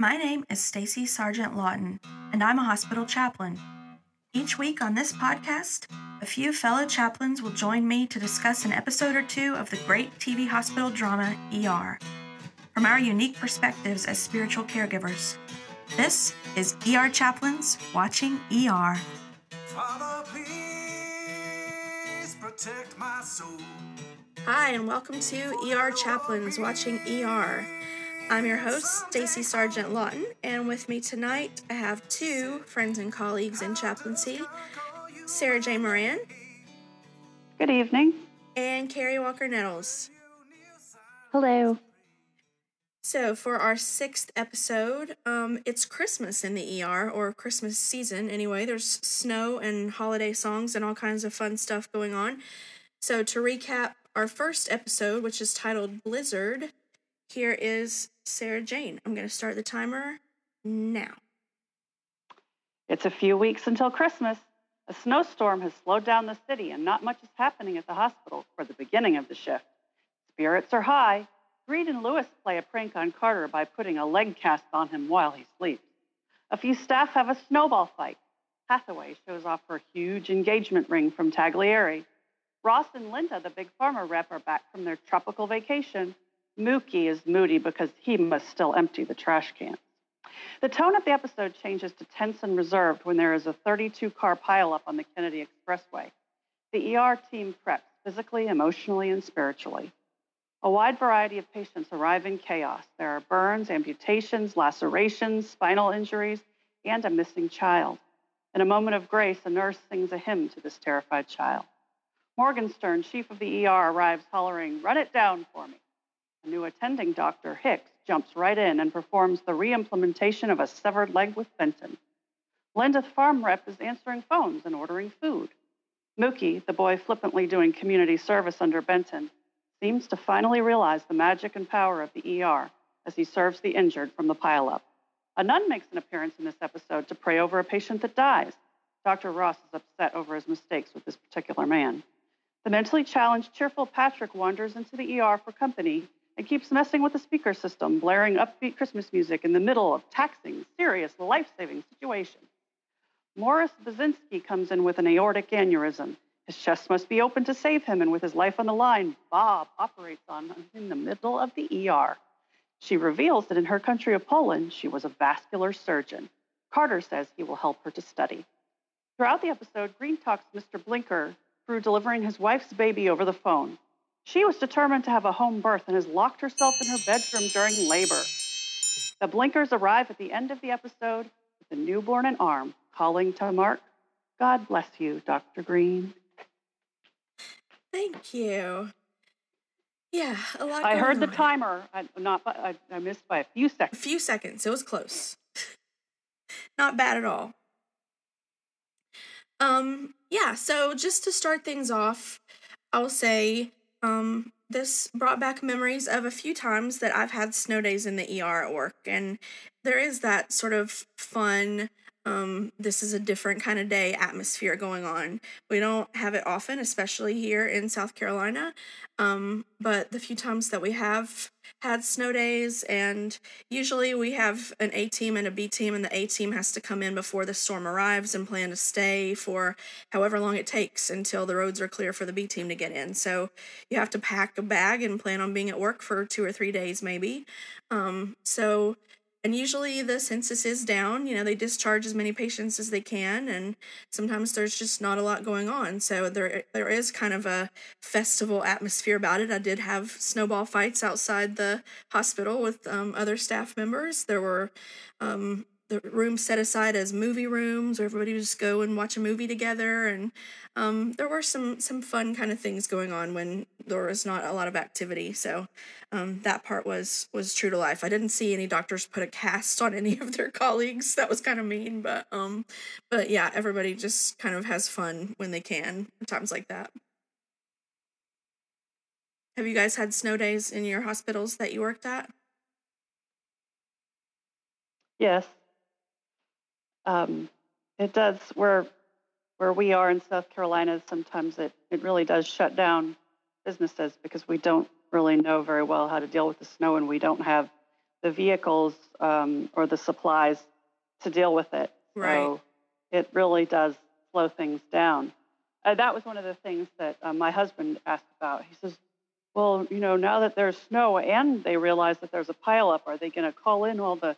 My name is Stacy Sargent Lawton, and I'm a hospital chaplain. Each week on this podcast, a few fellow chaplains will join me to discuss an episode or two of the great TV hospital drama ER from our unique perspectives as spiritual caregivers. This is ER Chaplains Watching ER. Father, please protect my soul. Hi, and welcome to ER Chaplains Watching ER. I'm your host, Stacy Sargent Lawton, and with me tonight I have two friends and colleagues in chaplaincy Sarah J. Moran Good evening. and Carrie Walker Nettles. Hello. So, for our sixth episode, um, it's Christmas in the ER, or Christmas season anyway. There's snow and holiday songs and all kinds of fun stuff going on. So, to recap our first episode, which is titled Blizzard, here is Sarah Jane. I'm going to start the timer now. It's a few weeks until Christmas. A snowstorm has slowed down the city, and not much is happening at the hospital for the beginning of the shift. Spirits are high. Reed and Lewis play a prank on Carter by putting a leg cast on him while he sleeps. A few staff have a snowball fight. Hathaway shows off her huge engagement ring from Taglieri. Ross and Linda, the big pharma rep, are back from their tropical vacation. Mookie is moody because he must still empty the trash cans. The tone of the episode changes to tense and reserved when there is a 32 car pileup on the Kennedy Expressway. The ER team preps physically, emotionally, and spiritually. A wide variety of patients arrive in chaos. There are burns, amputations, lacerations, spinal injuries, and a missing child. In a moment of grace, a nurse sings a hymn to this terrified child. Morgenstern, chief of the ER, arrives hollering, Run it down for me. A new attending doctor, Hicks, jumps right in and performs the reimplantation of a severed leg with Benton. Linda, the farm rep, is answering phones and ordering food. Mookie, the boy flippantly doing community service under Benton, seems to finally realize the magic and power of the ER as he serves the injured from the pileup. A nun makes an appearance in this episode to pray over a patient that dies. Dr. Ross is upset over his mistakes with this particular man. The mentally challenged, cheerful Patrick wanders into the ER for company and keeps messing with the speaker system, blaring upbeat Christmas music in the middle of taxing, serious, life saving situations. Morris Basinski comes in with an aortic aneurysm. His chest must be open to save him, and with his life on the line, Bob operates on him in the middle of the ER. She reveals that in her country of Poland, she was a vascular surgeon. Carter says he will help her to study. Throughout the episode, Green talks Mr. Blinker through delivering his wife's baby over the phone. She was determined to have a home birth and has locked herself in her bedroom during labor. The Blinkers arrive at the end of the episode with the newborn in arm, calling to Mark, God bless you, Dr. Green. Thank you. Yeah, a lot. I heard the timer. I, not, I, I missed by a few seconds. A few seconds. It was close. Not bad at all. Um, yeah, so just to start things off, I'll say um this brought back memories of a few times that I've had snow days in the ER at work and there is that sort of fun um this is a different kind of day atmosphere going on. We don't have it often, especially here in South Carolina. Um but the few times that we have had snow days and usually we have an A team and a B team and the A team has to come in before the storm arrives and plan to stay for however long it takes until the roads are clear for the B team to get in. So you have to pack a bag and plan on being at work for 2 or 3 days maybe. Um so and usually the census is down, you know, they discharge as many patients as they can and sometimes there's just not a lot going on. So there there is kind of a festival atmosphere about it. I did have snowball fights outside the hospital with um, other staff members. There were um, the rooms set aside as movie rooms where everybody would just go and watch a movie together. And um, there were some some fun kind of things going on when there was not a lot of activity. So um, that part was was true to life. I didn't see any doctors put a cast on any of their colleagues. That was kind of mean but um but yeah everybody just kind of has fun when they can at times like that. Have you guys had snow days in your hospitals that you worked at? Yes. Um, it does. Where where we are in South Carolina, sometimes it, it really does shut down businesses because we don't really know very well how to deal with the snow and we don't have the vehicles um, or the supplies to deal with it. Right. So it really does slow things down. Uh, that was one of the things that uh, my husband asked about. He says, "Well, you know, now that there's snow and they realize that there's a pileup, are they going to call in all the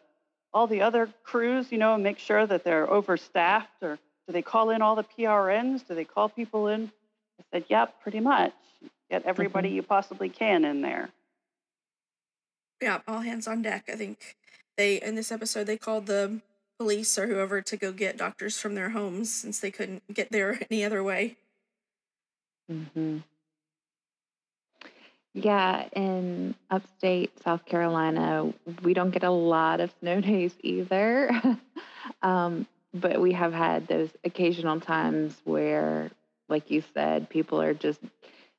all the other crews, you know, and make sure that they're overstaffed, or do they call in all the PRNs? Do they call people in?" I said, "Yep, pretty much. Get everybody you possibly can in there." Yeah, all hands on deck. I think they in this episode they called the police or whoever to go get doctors from their homes since they couldn't get there any other way. hmm Yeah, in upstate South Carolina, we don't get a lot of snow days either. um, but we have had those occasional times where, like you said, people are just,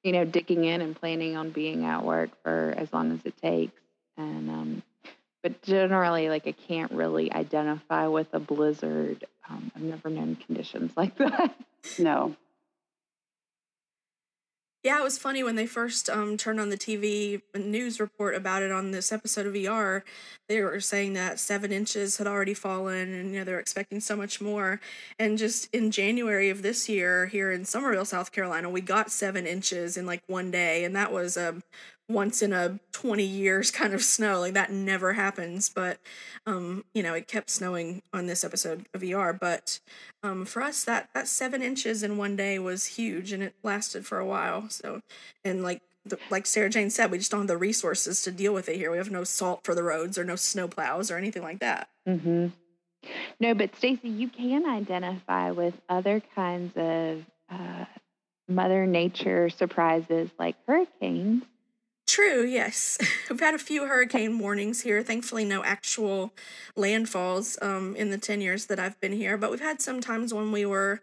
you know, digging in and planning on being at work for as long as it takes. And um, but generally, like I can't really identify with a blizzard. Um, I've never known conditions like that. No. Yeah, it was funny when they first um, turned on the TV news report about it on this episode of ER. They were saying that seven inches had already fallen, and you know they're expecting so much more. And just in January of this year, here in Summerville, South Carolina, we got seven inches in like one day, and that was a once in a 20 years kind of snow like that never happens but um you know it kept snowing on this episode of er but um for us that that seven inches in one day was huge and it lasted for a while so and like the, like sarah jane said we just don't have the resources to deal with it here we have no salt for the roads or no snow plows or anything like that Mm-hmm. No, but Stacy, you can identify with other kinds of uh, Mother Nature surprises like hurricanes. True, yes. We've had a few hurricane warnings here. Thankfully, no actual landfalls um, in the 10 years that I've been here. But we've had some times when we were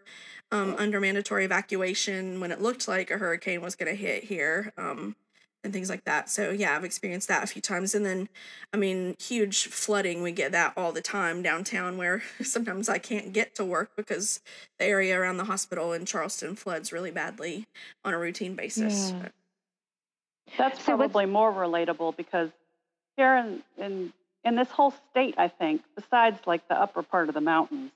um, under mandatory evacuation when it looked like a hurricane was going to hit here um, and things like that. So, yeah, I've experienced that a few times. And then, I mean, huge flooding. We get that all the time downtown where sometimes I can't get to work because the area around the hospital in Charleston floods really badly on a routine basis. Yeah. That's So probably more relatable because here in, in in this whole state, I think, besides like the upper part of the mountains,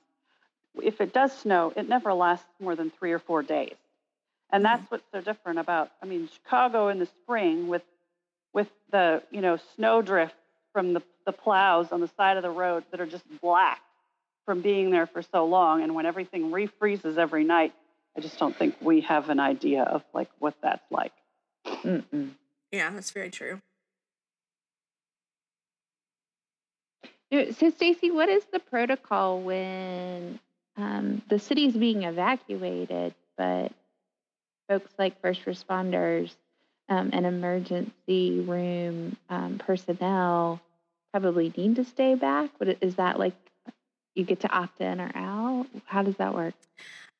if it does snow, it never lasts more than three or four days. And mm-hmm. that's what's so different about I mean, Chicago in the spring with with the, you know, snowdrift from the, the plows on the side of the road that are just black from being there for so long and when everything refreezes every night, I just don't think we have an idea of like what that's like. Mm-mm. Yeah, that's very true. So, Stacy, what is the protocol when um, the city is being evacuated, but folks like first responders um, and emergency room um, personnel probably need to stay back? What is that like? You get to opt in or out? How does that work?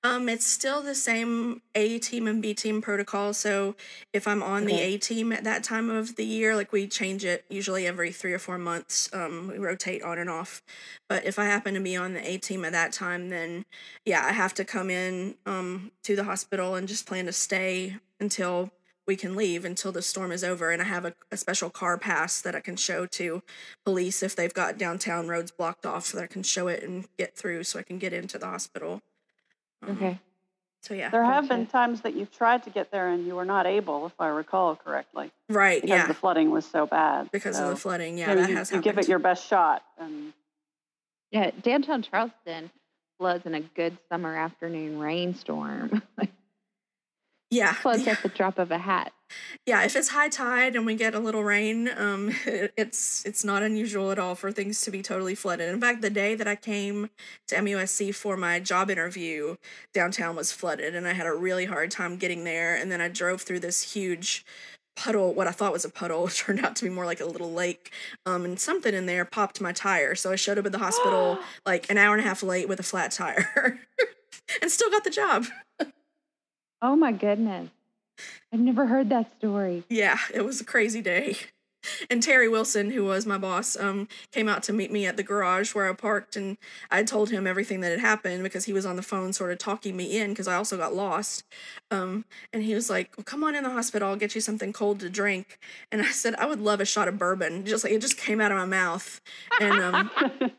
Um, it's still the same A team and B team protocol. So if I'm on the A team at that time of the year, like we change it usually every three or four months. Um, we rotate on and off. But if I happen to be on the A team at that time, then yeah, I have to come in um to the hospital and just plan to stay until we can leave until the storm is over and i have a, a special car pass that i can show to police if they've got downtown roads blocked off so that i can show it and get through so i can get into the hospital Mm-hmm. Okay. so yeah There have been Gotcha. times that you've tried to get there and you were not able, if I recall correctly, right because yeah the flooding was so bad. because So, of the flooding yeah you that you, has you happened give it your best shot, and Yeah, downtown Charleston floods in a good summer afternoon rainstorm. yeah. Floods at the drop of a hat. yeah if it's high tide and we get a little rain um it's it's not unusual at all for things to be totally flooded. In fact the day that i came to MUSC for my job interview downtown was flooded and i had a really hard time getting there. And then i drove through this huge puddle what i thought was a puddle turned out to be more like a little lake um and something in there popped my tire. So i showed up at the hospital like an hour and a half late with a flat tire and still got the job Oh my goodness. I've never heard that story. yeah it was a crazy day and Terry Wilson, who was my boss, um, came out to meet me at the garage where I parked, and I told him everything that had happened because he was on the phone, sort of talking me in because I also got lost. Um, and he was like, well, "Come on in the hospital, I'll get you something cold to drink." And I said, "I would love a shot of bourbon." Just like it just came out of my mouth, and um,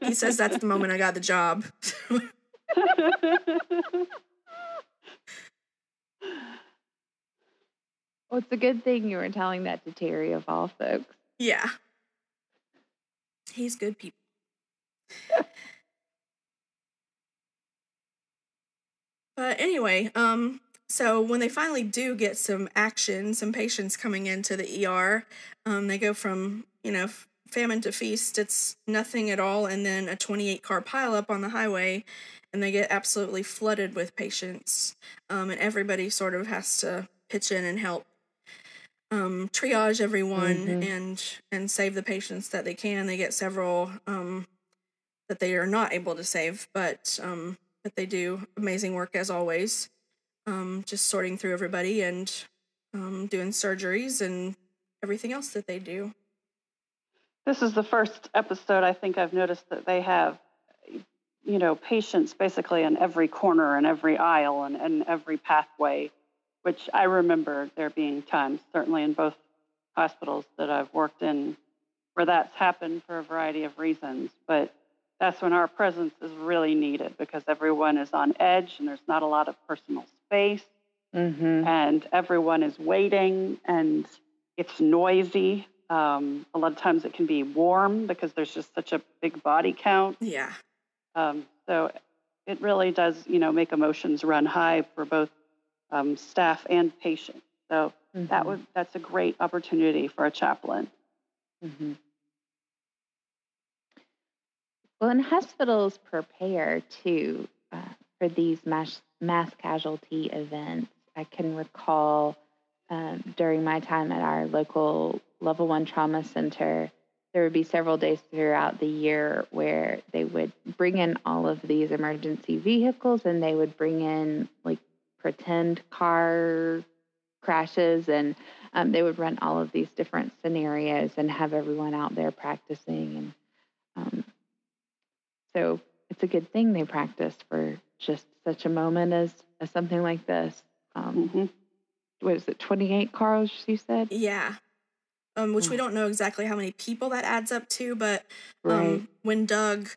he says that's the moment I got the job. Well, it's a good thing you were telling that to Terry of all folks. yeah, he's good people. But anyway, um, so when they finally do get some action, some patients coming into the ER, um, they go from you know famine to feast. It's nothing at all, and then a 28 car pileup on the highway, and they get absolutely flooded with patients. Um, and everybody sort of has to pitch in and help um, triage everyone Mhm. and and save the patients that they can. They get several um, that they are not able to save, but um, but they do amazing work as always. Um, just sorting through everybody and um, doing surgeries and everything else that they do. This is the first episode I think I've noticed that they have, you know, patients basically in every corner and every aisle and, and every pathway, which I remember there being times, certainly in both hospitals that I've worked in, where that's happened for a variety of reasons. But that's when our presence is really needed because everyone is on edge and there's not a lot of personal space Mm-hmm. and everyone is waiting and it's noisy. Um, a lot of times it can be warm because there's just such a big body count. Yeah, Um, so it really does, you know, make emotions run high for both um, staff and patients. So that would that's a great opportunity for a chaplain. hmm Well, and hospitals prepare too uh, for these mass, mass casualty events. I can recall um, during my time at our local level one trauma center, there would be several days throughout the year where they would bring in all of these emergency vehicles and they would bring in like pretend car crashes and um, they would run all of these different scenarios and have everyone out there practicing and um, so it's a good thing they practice for just such a moment as, as something like this um, hmm what is it 28 cars you said yeah. Um, which we Mm. don't know exactly how many people that adds up to, but um, right when Doug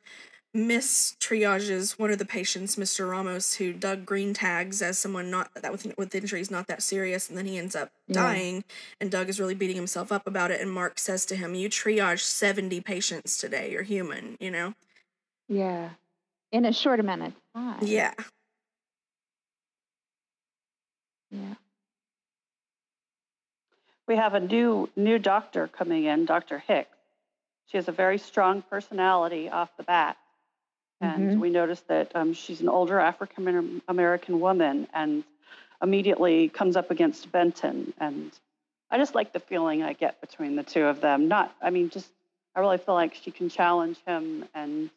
miss triages one of the patients, Mr. Ramos, who Doug green tags as someone not that with with injuries not that serious, and then he ends up Yeah. dying, and Doug is really beating himself up about it. And Mark says to him, "You triage seventy patients today. You're human, you know." yeah in a short amount of time Yeah, yeah We have a new new doctor coming in, Dr. Hicks. She has a very strong personality off the bat, and Mhm. we noticed that um, she's an older African American woman, and immediately comes up against Benton. And I just like the feeling I get between the two of them. Not, I mean, just I really feel like she can challenge him, and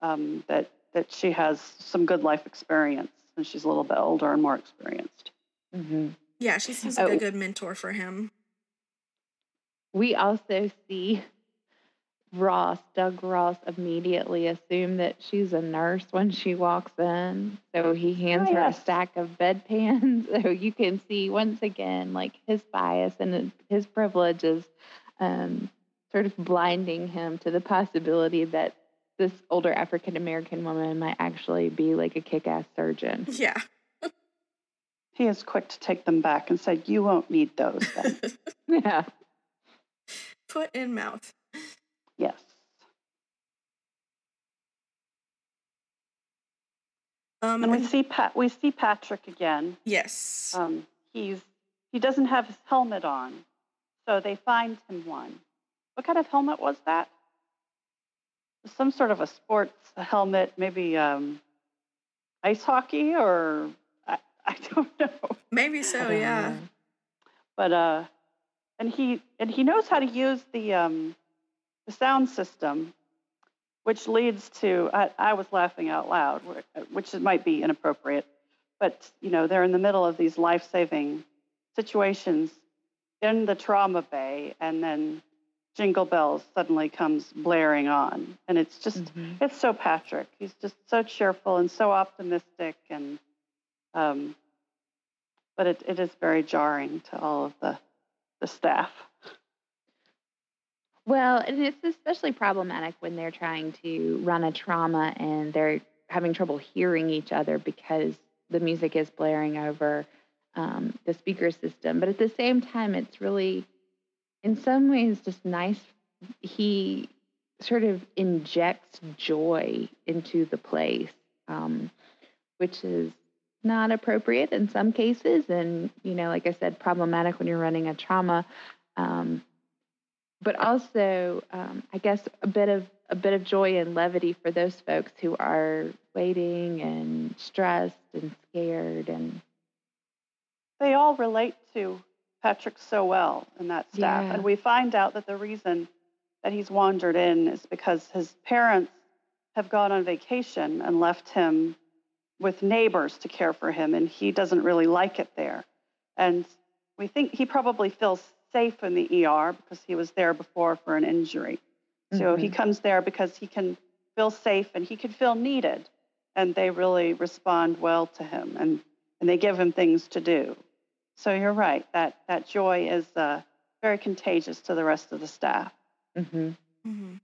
um, that that she has some good life experience, and she's a little bit older and more experienced. hmm yeah. She seems like Oh. a good mentor for him. we also see Ross, Doug Ross, immediately assume that she's a nurse when she walks in. So he hands Oh, her yes. a stack of bedpans. So you can see once again, like his bias and his- his privileges, um, sort of blinding him to the possibility that this older African American woman might actually be like a kick ass surgeon. Yeah, He is quick to take them back and said, "You won't need those." Then. Yeah. foot in mouth. Yes. Um, And we see Pat. We see Patrick again. yes. Um, he's he doesn't have his helmet on, so they find him one. What kind of helmet was that? Some sort of a sports helmet, maybe um, ice hockey, or I, I don't know. Maybe so. Yeah. know. But uh, and he and he knows how to use the um, the sound system, which leads to I, I was laughing out loud, which might be inappropriate, but you know they're in the middle of these life saving situations in the trauma bay, and then Jingle Bells suddenly comes blaring on. And it's just, Mhm. it's so Patrick. He's just so cheerful and so optimistic. And, um, but it, it is very jarring to all of the, the staff. Well, and it's especially problematic when they're trying to run a trauma and they're having trouble hearing each other because the music is blaring over um, the speaker system. But at the same time, it's really, in some ways, just nice. He sort of injects joy into the place, um, which is not appropriate in some cases. And, you know, like I said, problematic when you're running a trauma. Um, but also um, I guess a bit of a bit of joy and levity for those folks who are waiting and stressed and scared and They all relate to Patrick so well in that staff. Yeah. And we find out that the reason that he's wandered in is because his parents have gone on vacation and left him with neighbors to care for him, and he doesn't really like it there. And we think he probably feels safe in the ER because he was there before for an injury. So he Mhm. comes there because he can feel safe and he can feel needed. And they really respond well to him and, and they give him things to do. So you're right, that, that joy is uh, very contagious to the rest of the staff. Mhm. hmm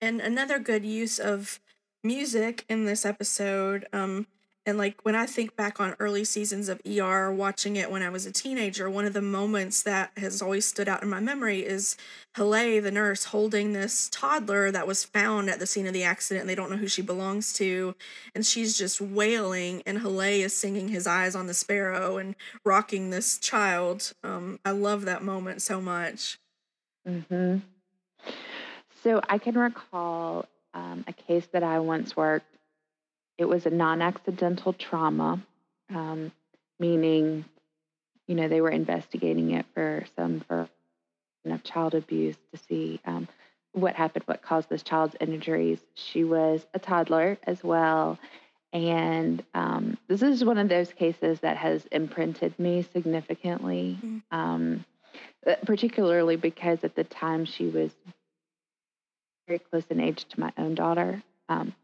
And another good use of music in this episode, um, and like when I think back on early seasons of ER, watching it when I was a teenager, one of the moments that has always stood out in my memory is Haleh, the nurse, holding this toddler that was found at the scene of the accident. And they don't know who she belongs to, and she's just wailing, and Haleh is singing "His Eyes on the Sparrow" and rocking this child. Um, I love that moment so much. Mhm. So I can recall um, a case that I once worked. It was a non-accidental trauma, um, meaning, you know, they were investigating it for some version of child abuse to see um, what happened, what caused this child's injuries. She was a toddler as well. And um, this is one of those cases that has imprinted me significantly, Mm. um, uh, particularly because at the time she was very close in age to my own daughter. Um,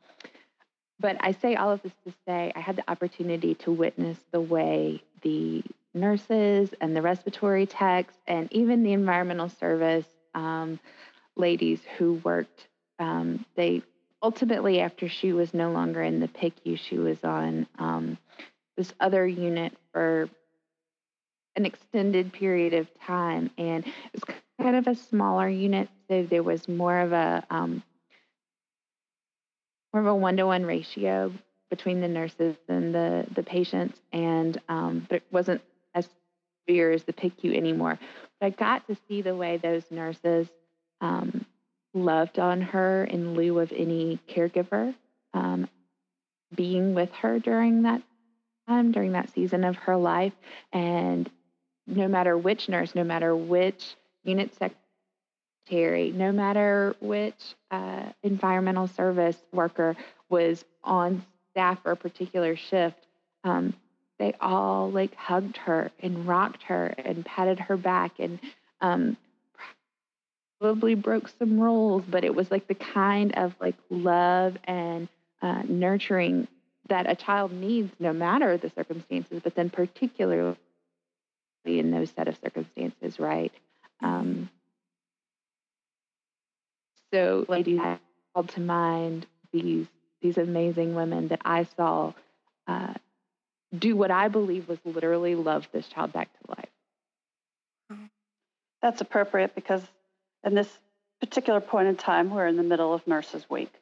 but I say all of this to say I had the opportunity to witness the way the nurses and the respiratory techs and even the environmental service um, ladies who worked, um, they ultimately, after she was no longer in the PICU, she was on um, this other unit for an extended period of time. And it was kind of a smaller unit, so there was more of a um, more of a one to one ratio between the nurses and the the patients, and um, but it wasn't as severe as the PICU anymore. But I got to see the way those nurses um, loved on her in lieu of any caregiver um, being with her during that time, during that season of her life, and no matter which nurse, no matter which unit secretary, no matter which uh, environmental service worker was on staff for a particular shift, um, they all like hugged her and rocked her and patted her back and um, probably broke some rules, but it was like the kind of like love and uh, nurturing that a child needs no matter the circumstances, but then particularly in those set of circumstances, right? Um, so, ladies, I called to mind these these amazing women that I saw uh, do what I believe was literally love this child back to life. That's appropriate because in this particular point in time, we're in the middle of Nurses Week.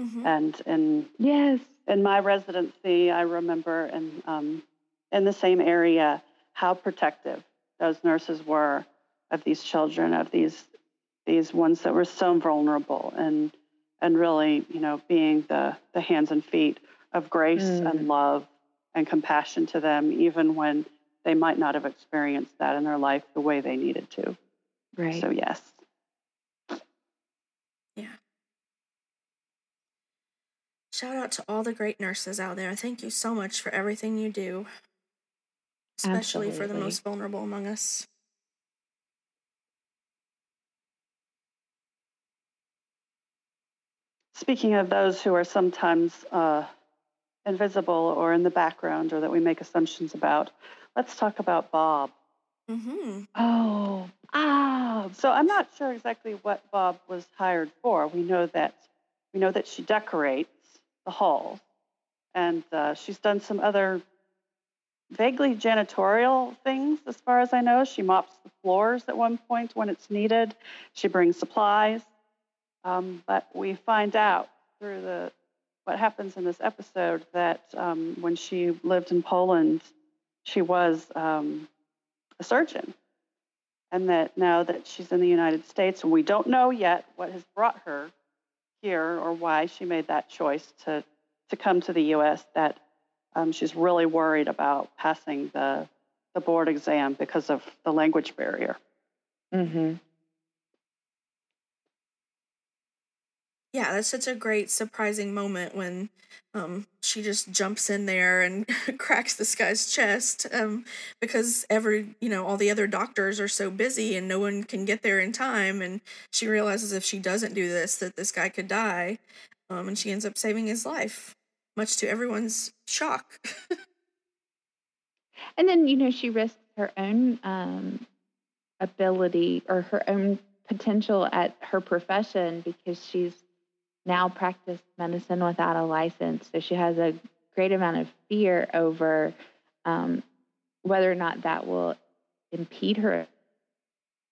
Mhm. And in Yes. in my residency, I remember in um, in the same area how protective those nurses were of these children, of these these ones that were so vulnerable, and and really, you know, being the the hands and feet of grace Mm. and love and compassion to them, even when they might not have experienced that in their life the way they needed to. Right. So yes, Yeah. Shout out to all the great nurses out there. Thank you so much for everything you do, especially for the most vulnerable among us. Speaking of those who are sometimes uh, invisible or in the background or that we make assumptions about, let's talk about Bob. Mm-hmm. Oh, ah, So I'm not sure exactly what Bob was hired for. We know that we know that she decorates the hall, and uh, she's done some other vaguely janitorial things, as far as I know. She mops the floors at one point when it's needed. She brings supplies, um, but we find out through the what happens in this episode that um, when she lived in Poland, she was um, a surgeon and that now that she's in the United States, and we don't know yet what has brought her here or why she made that choice to to come to the U.S. That um, she's really worried about passing the the board exam because of the language barrier. mm-hmm. Yeah, that's such a great surprising moment when um she just jumps in there and cracks this guy's chest um because every you know all the other doctors are so busy and no one can get there in time and she realizes if she doesn't do this that this guy could die um and she ends up saving his life much to everyone's shock. And then, you know, she risks her own um, ability or her own potential at her profession because she's now practice medicine without a license. So she has a great amount of fear over um, whether or not that will impede her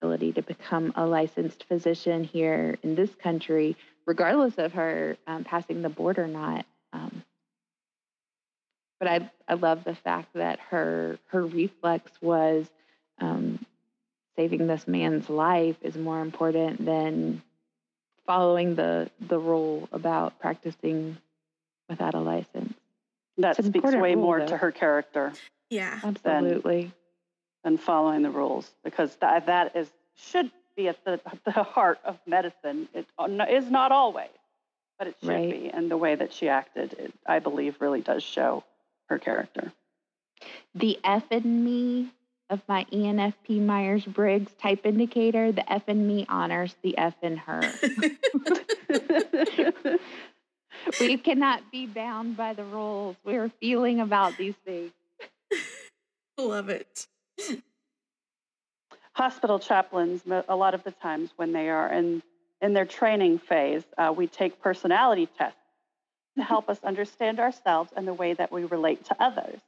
ability to become a licensed physician here in this country, regardless of her um, passing the board or not. Um, but I I love the fact that her her reflex was um, saving this man's life is more important than following the the rule about practicing without a license. That It's speaks way rule, more though. to her character yeah. Absolutely. than following the rules because that that is should be at the the heart of medicine. It uh, is not always, but it should Right. be. And the way that she acted, it, I believe, really does show her character. The F in me of my ENFP Myers Briggs type indicator, the F in me honors the F in her. we cannot be bound by the rules. We're feeling about these things. Love it. Hospital chaplains, a lot of the times when they are in in their training phase, uh, we take personality tests to help us understand ourselves and the way that we relate to others.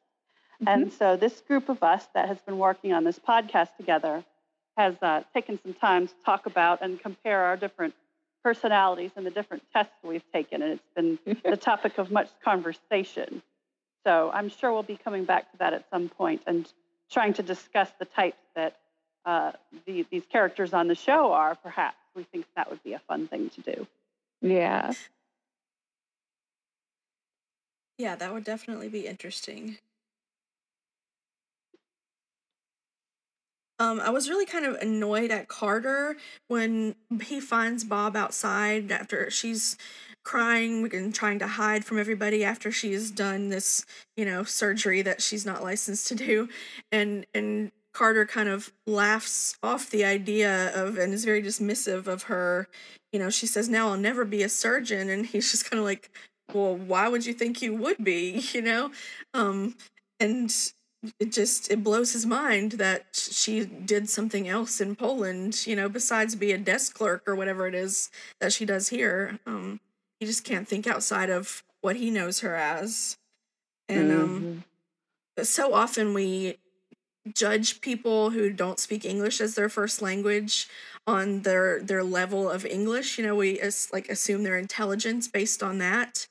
And so, this group of us that has been working on this podcast together has uh, taken some time to talk about and compare our different personalities and the different tests we've taken. And it's been the topic of much conversation. So, I'm sure we'll be coming back to that at some point and trying to discuss the types that uh, the, these characters on the show are, perhaps. We think that would be a fun thing to do. Yeah. Yeah, that would definitely be interesting. Um, I was really kind of annoyed at Carter when he finds Bob outside after she's crying and trying to hide from everybody after she's done this, you know, surgery that she's not licensed to do. And and Carter kind of laughs off the idea of and is very dismissive of her. You know, she says, Now I'll never be a surgeon. And he's just kind of like, Well, why would you think you would be? You know? Um, and it just it blows his mind that she did something else in Poland, you know, besides be a desk clerk or whatever it is that she does here. Um, he just can't think outside of what he knows her as. And um Mhm. but so often we judge people who don't speak English as their first language on their their level of English. You know, we as, like assume their intelligence based on that.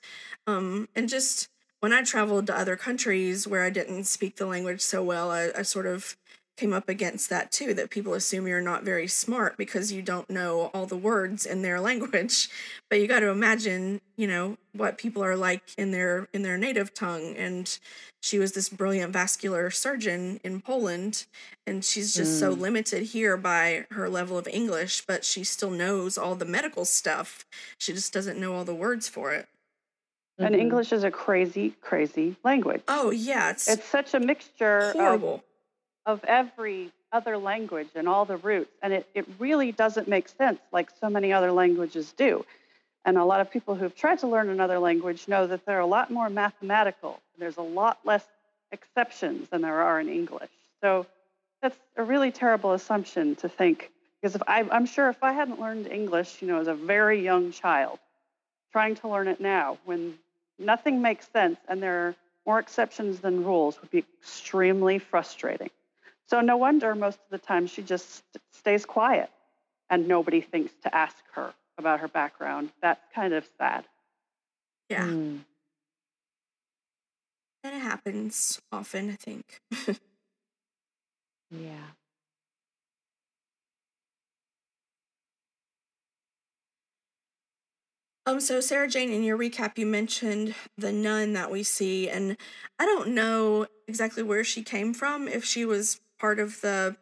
Um, and just when I traveled to other countries where I didn't speak the language so well, I, I sort of came up against that too. That people assume you're not very smart because you don't know all the words in their language. But you got to imagine, you know, what people are like in their in their native tongue and she was this brilliant vascular surgeon in Poland, and she's just so Mm. limited here by her level of English, but she still knows all the medical stuff. She just doesn't know all the words for it. And Mhm. English is a crazy, crazy language. Oh yeah, it's, It's such a mixture of, of every other language and all the roots. And it, it really doesn't make sense like so many other languages do. And a lot of people who've tried to learn another language know that they're a lot more mathematical. There's a lot less exceptions than there are in English. So that's a really terrible assumption to think because if I, I'm sure if I hadn't learned English, you know, as a very young child, trying to learn it now when nothing makes sense and there are more exceptions than rules would be extremely frustrating. So no wonder most of the time she just stays quiet and nobody thinks to ask her about her background. That's kind of sad. Yeah. Mm. And it happens often, I think. Yeah. Um, so Sarah Jane, in your recap, you mentioned the nun that we see, and I don't know exactly where she came from, if she was part of the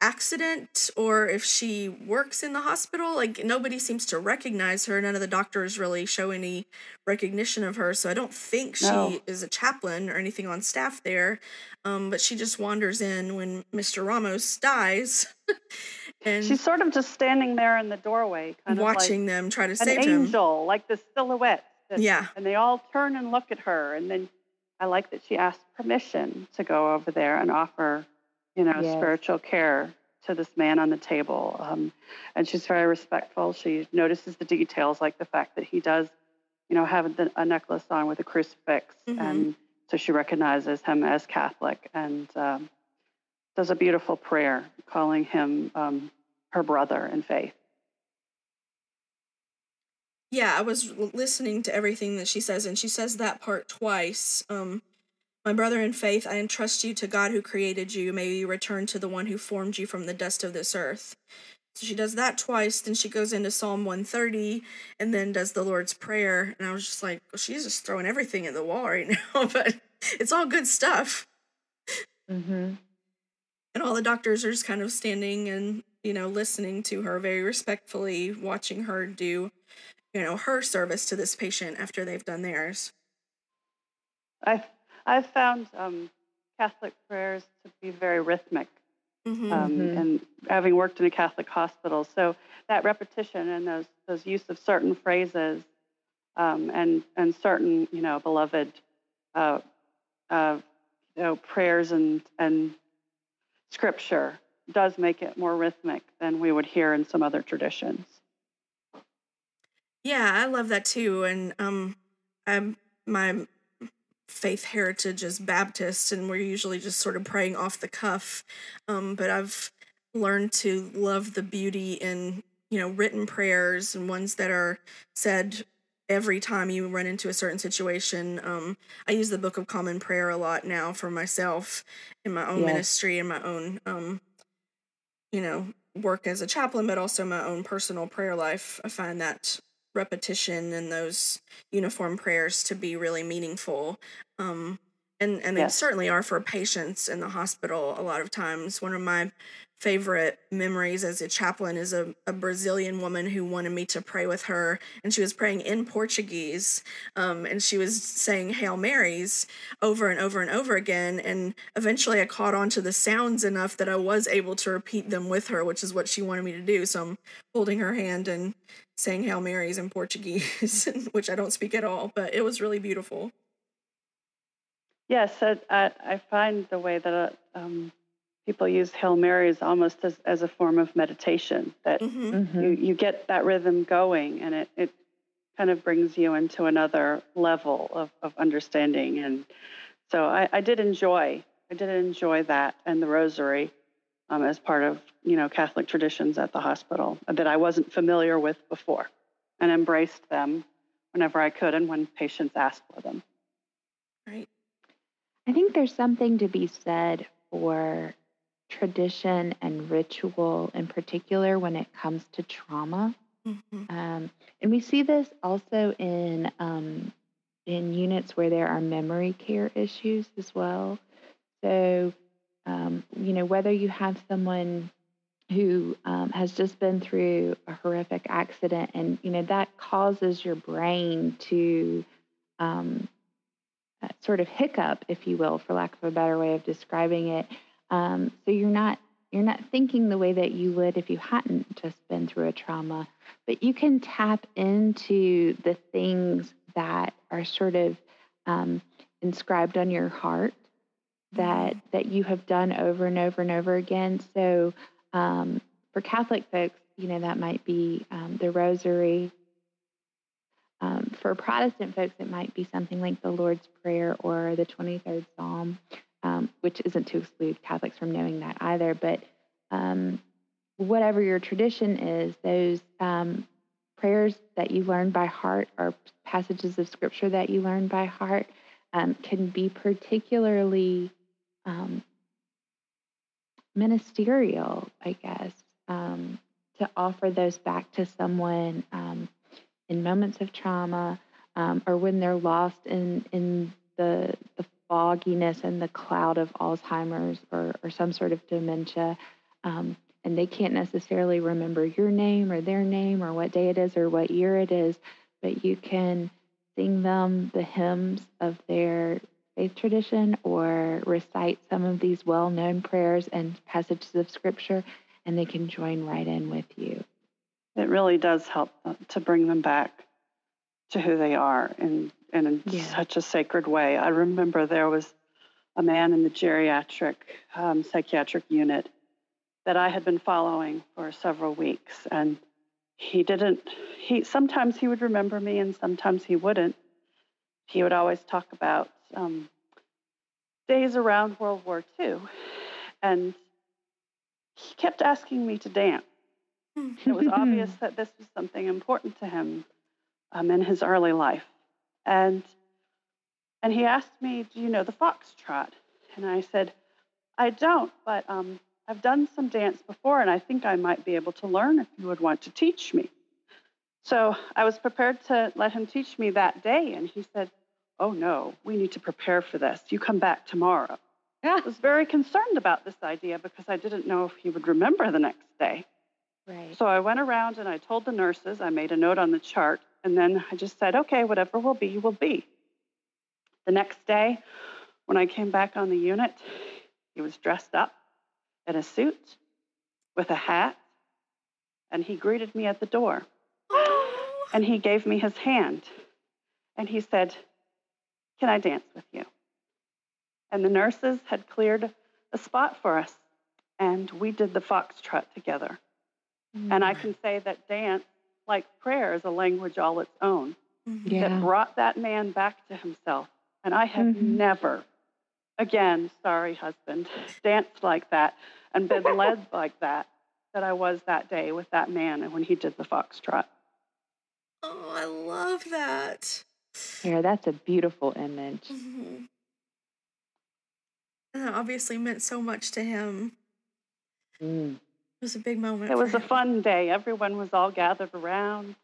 accident or if she works in the hospital. Like nobody seems to recognize her. None of the doctors really show any recognition of her. So I don't think she No. is a chaplain or anything on staff there. Um, but she just wanders in when Mr. Ramos dies and She's sort of just standing there in the doorway, kind watching them try to of like save an him. angel, like this silhouette. that- Yeah. And they all turn and look at her. And then I like that she asked permission to go over there and offer, you know, Yes. spiritual care to this man on the table. Um, and she's very respectful. She notices the details, like the fact that he does, you know, have the, a necklace on with a crucifix. Mhm. And so she recognizes him as Catholic and um, does a beautiful prayer calling him um, her brother in faith. Yeah, I was listening to everything that she says, and she says that part twice. Um, my brother in faith, I entrust you to God who created you. May you return to the one who formed you from the dust of this earth. So she does that twice. Then she goes into Psalm 130 and then does the Lord's Prayer. And I was just like, well, she's just throwing everything at the wall right now, but it's all good stuff. Mm-hmm. And all the doctors are just kind of standing and, you know, listening to her very respectfully, watching her do, you know, her service to this patient after they've done theirs. I've, I've found um, Catholic prayers to be very rhythmic, Mm-hmm. um, Mhm. and having worked in a Catholic hospital, so that repetition and those those use of certain phrases um, and and certain you know beloved uh, uh, you know prayers and and scripture does make it more rhythmic than we would hear in some other traditions. Yeah, I love that too. And um, I'm my faith heritage is Baptist, and we're usually just sort of praying off the cuff. Um, but I've learned to love the beauty in you know written prayers and ones that are said every time you run into a certain situation. Um, I use the Book of Common Prayer a lot now for myself in my own Yes. ministry and my own um, you know work as a chaplain, but also my own personal prayer life. I find that repetition and those uniform prayers to be really meaningful. Um, and and they Yes. certainly are for patients in the hospital a lot of times. One of my favorite memories as a chaplain is a, a Brazilian woman who wanted me to pray with her, and she was praying in Portuguese, um, and she was saying Hail Marys over and over and over again. And eventually, I caught on to the sounds enough that I was able to repeat them with her, which is what she wanted me to do. So I'm holding her hand and saying Hail Marys in Portuguese, which I don't speak at all, but it was really beautiful. Yes, I, I, find the way that uh, um, people use Hail Marys almost as, as a form of meditation, that hmm Mm-hmm. you, you get that rhythm going and it, it kind of brings you into another level of, of understanding. And so I, I did enjoy, I did enjoy that and the rosary um, as part of, you know, Catholic traditions at the hospital that I wasn't familiar with before and embraced them whenever I could and when patients asked for them. Right. I think there's something to be said for tradition and ritual in particular when it comes to trauma. hmm Um, and we see this also in um, in units where there are memory care issues as well. So, um, you know, whether you have someone who um, has just been through a horrific accident, and you know that causes your brain to um, uh, sort of hiccup, if you will, for lack of a better way of describing it. Um, so you're not you're not thinking the way that you would if you hadn't just been through a trauma, but you can tap into the things that are sort of um, inscribed on your heart that Mm-hmm. that you have done over and over and over again. So um, for Catholic folks, you know that might be um, the Rosary. Um, for Protestant folks, it might be something like the Lord's Prayer or the 23rd Psalm, um, which isn't to exclude Catholics from knowing that either. But um, whatever your tradition is, those um, prayers that you learn by heart or passages of Scripture that you learn by heart um, can be particularly um, ministerial, I guess, um, to offer those back to someone in moments of trauma um, or when they're lost in in the the fogginess and the cloud of Alzheimer's or, or some sort of dementia. Um, and they can't necessarily remember your name or their name or what day it is or what year it is, but you can sing them the hymns of their faith tradition or recite some of these well known prayers and passages of scripture, and they can join right in with you. It really does help to bring them back to who they are in, in Yeah. such a sacred way. I remember there was a man in the geriatric um, psychiatric unit that I had been following for several weeks, and he didn't. He sometimes he would remember me, and sometimes he wouldn't. He would always talk about um, days around World War II, and he kept asking me to dance. It was obvious that this was something important to him um, in his early life. And, and he asked me, Do you know the foxtrot? And I said, I don't, but um, I've done some dance before, and I think I might be able to learn if you would want to teach me. So I was prepared to let him teach me that day. And he said, Oh, no, we need to prepare for this. You come back tomorrow. Yeah. I was very concerned about this idea because I didn't know if he would remember the next day. Right. So I went around and I told the nurses, I made a note on the chart, and then I just said, okay, whatever will be, will be. The next day, when I came back on the unit, he was dressed up in a suit with a hat, and he greeted me at the door. And he gave me his hand, and he said, Can I dance with you? And the nurses had cleared a spot for us, and we did the foxtrot together. And I mm. can say that dance, like prayer, is a language all its own Mhm. yeah. that brought that man back to himself. And I have Mhm. never, again, sorry, husband, danced like that and been led like that that I was that day with that man and when he did the foxtrot. Oh, I love that. Here, that's a beautiful image. hmm And that obviously meant so much to him. Mm. It was a big moment. It for was a fun day. Everyone was all gathered around,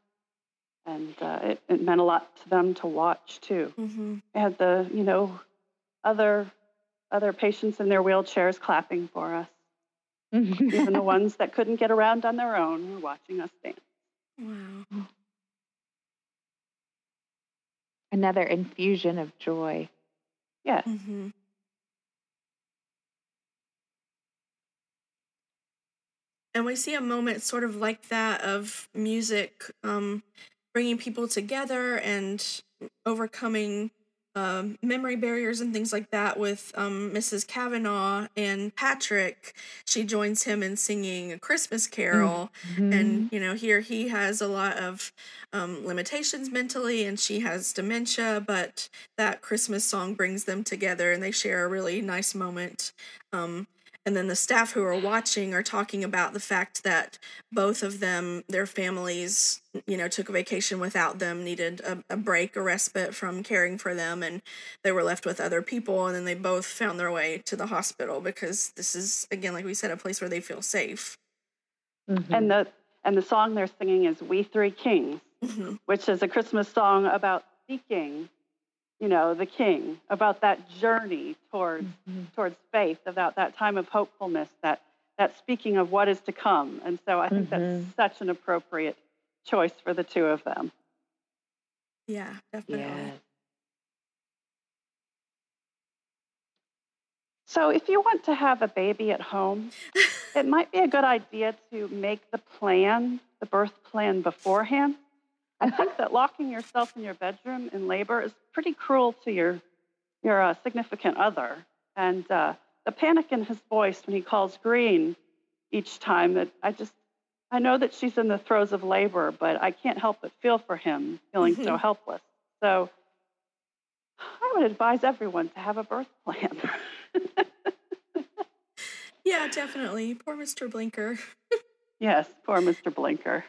and uh, it, it meant a lot to them to watch too. Mhm. They had the, you know, other other patients in their wheelchairs clapping for us. Even the ones that couldn't get around on their own were watching us dance. Wow. Another infusion of joy. Yes. hmm And we see a moment sort of like that of music um, bringing people together and overcoming um, memory barriers and things like that with um, Mrs. Kavanaugh and Patrick. She joins him in singing a Christmas carol. and you know here he has a lot of um, limitations mentally and she has dementia but that christmas song brings them together and they share a really nice moment um, and then the staff who are watching are talking about the fact that both of them their families you know took a vacation without them needed a, a break a respite from caring for them and they were left with other people and then they both found their way to the hospital because this is again like we said a place where they feel safe Mhm. And the and the song they're singing is "We Three Kings," Mhm. which is a Christmas song about seeking, you know, the King, about that journey towards Mhm. towards faith, about that time of hopefulness, that that speaking of what is to come. And so I think Mhm. that's such an appropriate choice for the two of them. yeah definitely Yes. So, if you want to have a baby at home, it might be a good idea to make the plan, the birth plan beforehand. I think that locking yourself in your bedroom in labor is pretty cruel to your your uh, significant other. And uh, the panic in his voice when he calls Green each time that I just I know that she's in the throes of labor, but I can't help but feel for him, feeling so helpless. So I would advise everyone to have a birth plan. Yeah, definitely. Poor Mr. Blinker. yes, poor Mr. Blinker.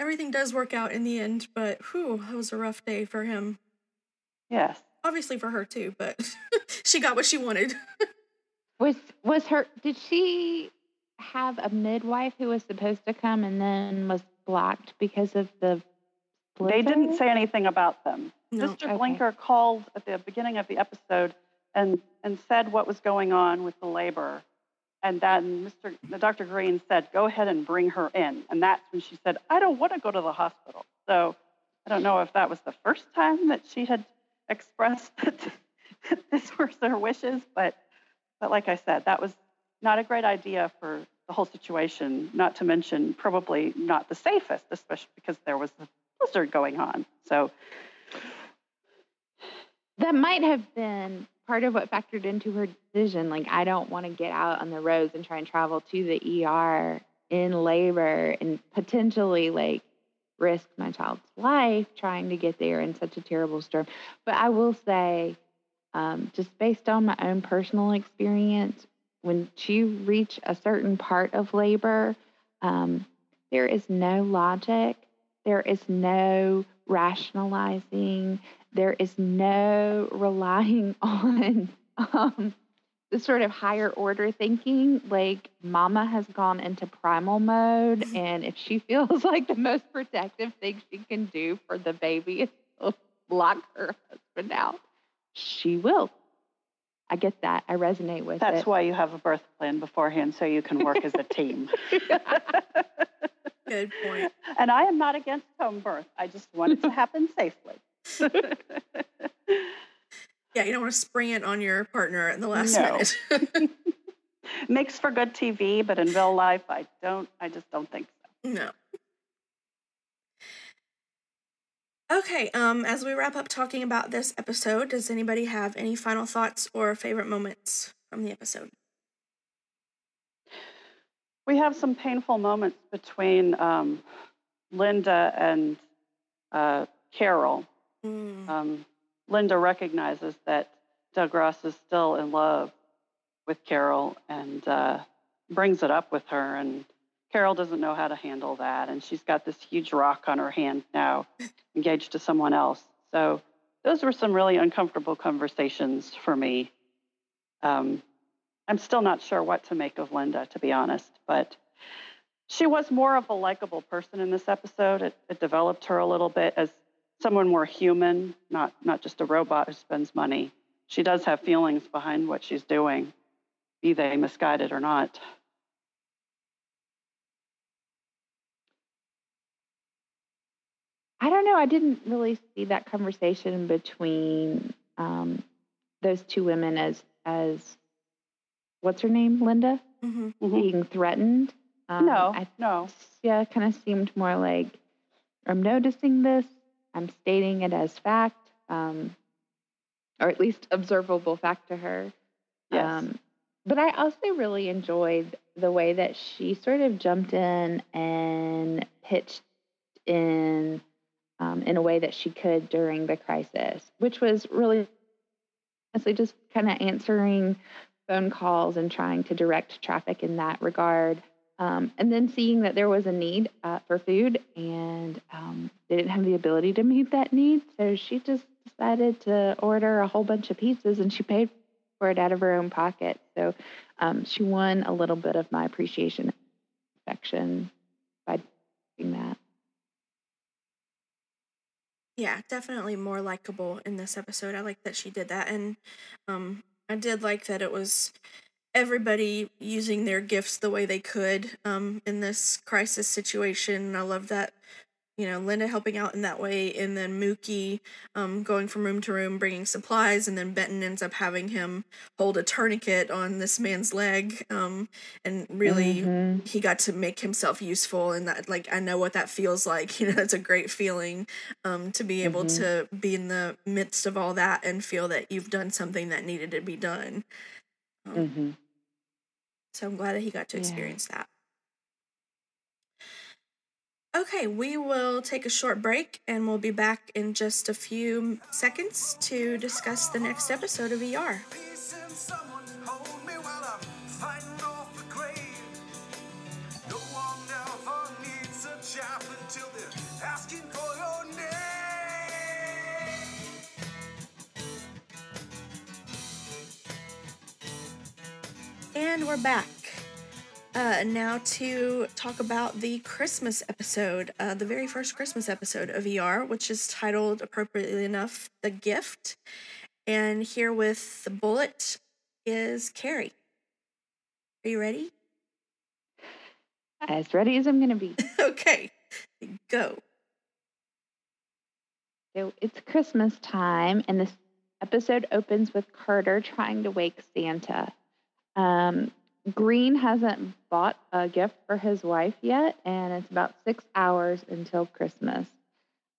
Everything does work out in the end, but whew, that was a rough day for him. Yes. Obviously for her too, but she got what she wanted. Was was her? Did she have a midwife who was supposed to come and then was blocked because of the? They didn't say anything about them. No. Mr. Okay. Blinker called at the beginning of the episode and and said what was going on with the labor. And then Mr. the Dr. Green said, "Go ahead and bring her in." And that's when she said, "I don't want to go to the hospital." So I don't know if that was the first time that she had expressed that this was their wishes, but but like I said, that was not a great idea for the whole situation. Not to mention, probably not the safest, especially because there was the blizzard going on. So That might have been part of what factored into her decision. Like, I don't want to get out on the roads and try and travel to the ER in labor and potentially like risk my child's life trying to get there in such a terrible storm. But I will say, um, just based on my own personal experience, when you reach a certain part of labor, um, there is no logic, there is no rationalizing, there is no relying on um, the sort of higher order thinking. Like, mama has gone into primal mode, and if she feels like the most protective thing she can do for the baby is to lock her husband out, she will. I get that. I resonate with that's it. why you have a birth plan beforehand, so you can work as a team. Good point. And I am not against home birth. I just want it to happen safely. Yeah, you don't want to spring it on your partner in the last No. minute. Makes for good TV, but in real life, I don't. I just don't think so. no. Okay, um, as we wrap up talking about this episode, does anybody have any final thoughts or favorite moments from the episode? We have some painful moments between um, Linda and uh, Carol. Mm, Um, Linda recognizes that Doug Ross is still in love with Carol and uh, brings it up with her. And Carol doesn't know how to handle that. And she's got this huge rock on her hand now, engaged to someone else. So those were some really uncomfortable conversations for me. Um, I'm still not sure what to make of Linda, to be honest, but she was more of a likable person in this episode. It, it developed her a little bit as someone more human, not not just a robot who spends money. She does have feelings behind what she's doing, be they misguided or not. I don't know. I didn't really see that conversation between um, those two women as as what's her name, Linda, mhm. Mhm. being threatened. Um, no, I no. yeah, kind of seemed more like I'm noticing this. I'm stating it as fact, um, or at least observable fact to her. Yes. Um, but I also really enjoyed the way that she sort of jumped in and pitched in um, in a way that she could during the crisis, which was really honestly just kind of answering phone calls and trying to direct traffic in that regard. Um, and then seeing that there was a need uh, for food and um, they didn't have the ability to meet that need. So she just decided to order a whole bunch of pizzas and she paid for it out of her own pocket. So um, she won a little bit of my appreciation affection by doing that. Yeah, definitely more likable in this episode. I like that she did that, and um, I did like that it was everybody using their gifts the way they could um, in this crisis situation. I love that you know, Linda helping out in that way, and then Mookie um, going from room to room bringing supplies, and then Benton ends up having him hold a tourniquet on this man's leg, um, and really Mhm. he got to make himself useful, and that like I know what that feels like. You know, it's a great feeling um, to be able Mhm. to be in the midst of all that and feel that you've done something that needed to be done. Um, Mhm. So I'm glad that he got to Yeah. experience that. Okay, we will take a short break and we'll be back in just a few seconds to discuss the next episode of ER. Peace and someone hold me while I'm fighting off the grave. No one ever needs a chap And we're back. Uh, now to talk about the Christmas episode, uh, the very first Christmas episode of ER, which is titled appropriately enough, The Gift. And here with the bullet is Carrie. Are you ready? As ready as I'm going to be. okay, go. So it's Christmas time, and this episode opens with Carter trying to wake Santa. Um, Green hasn't bought a gift for his wife yet, and it's about six hours until Christmas.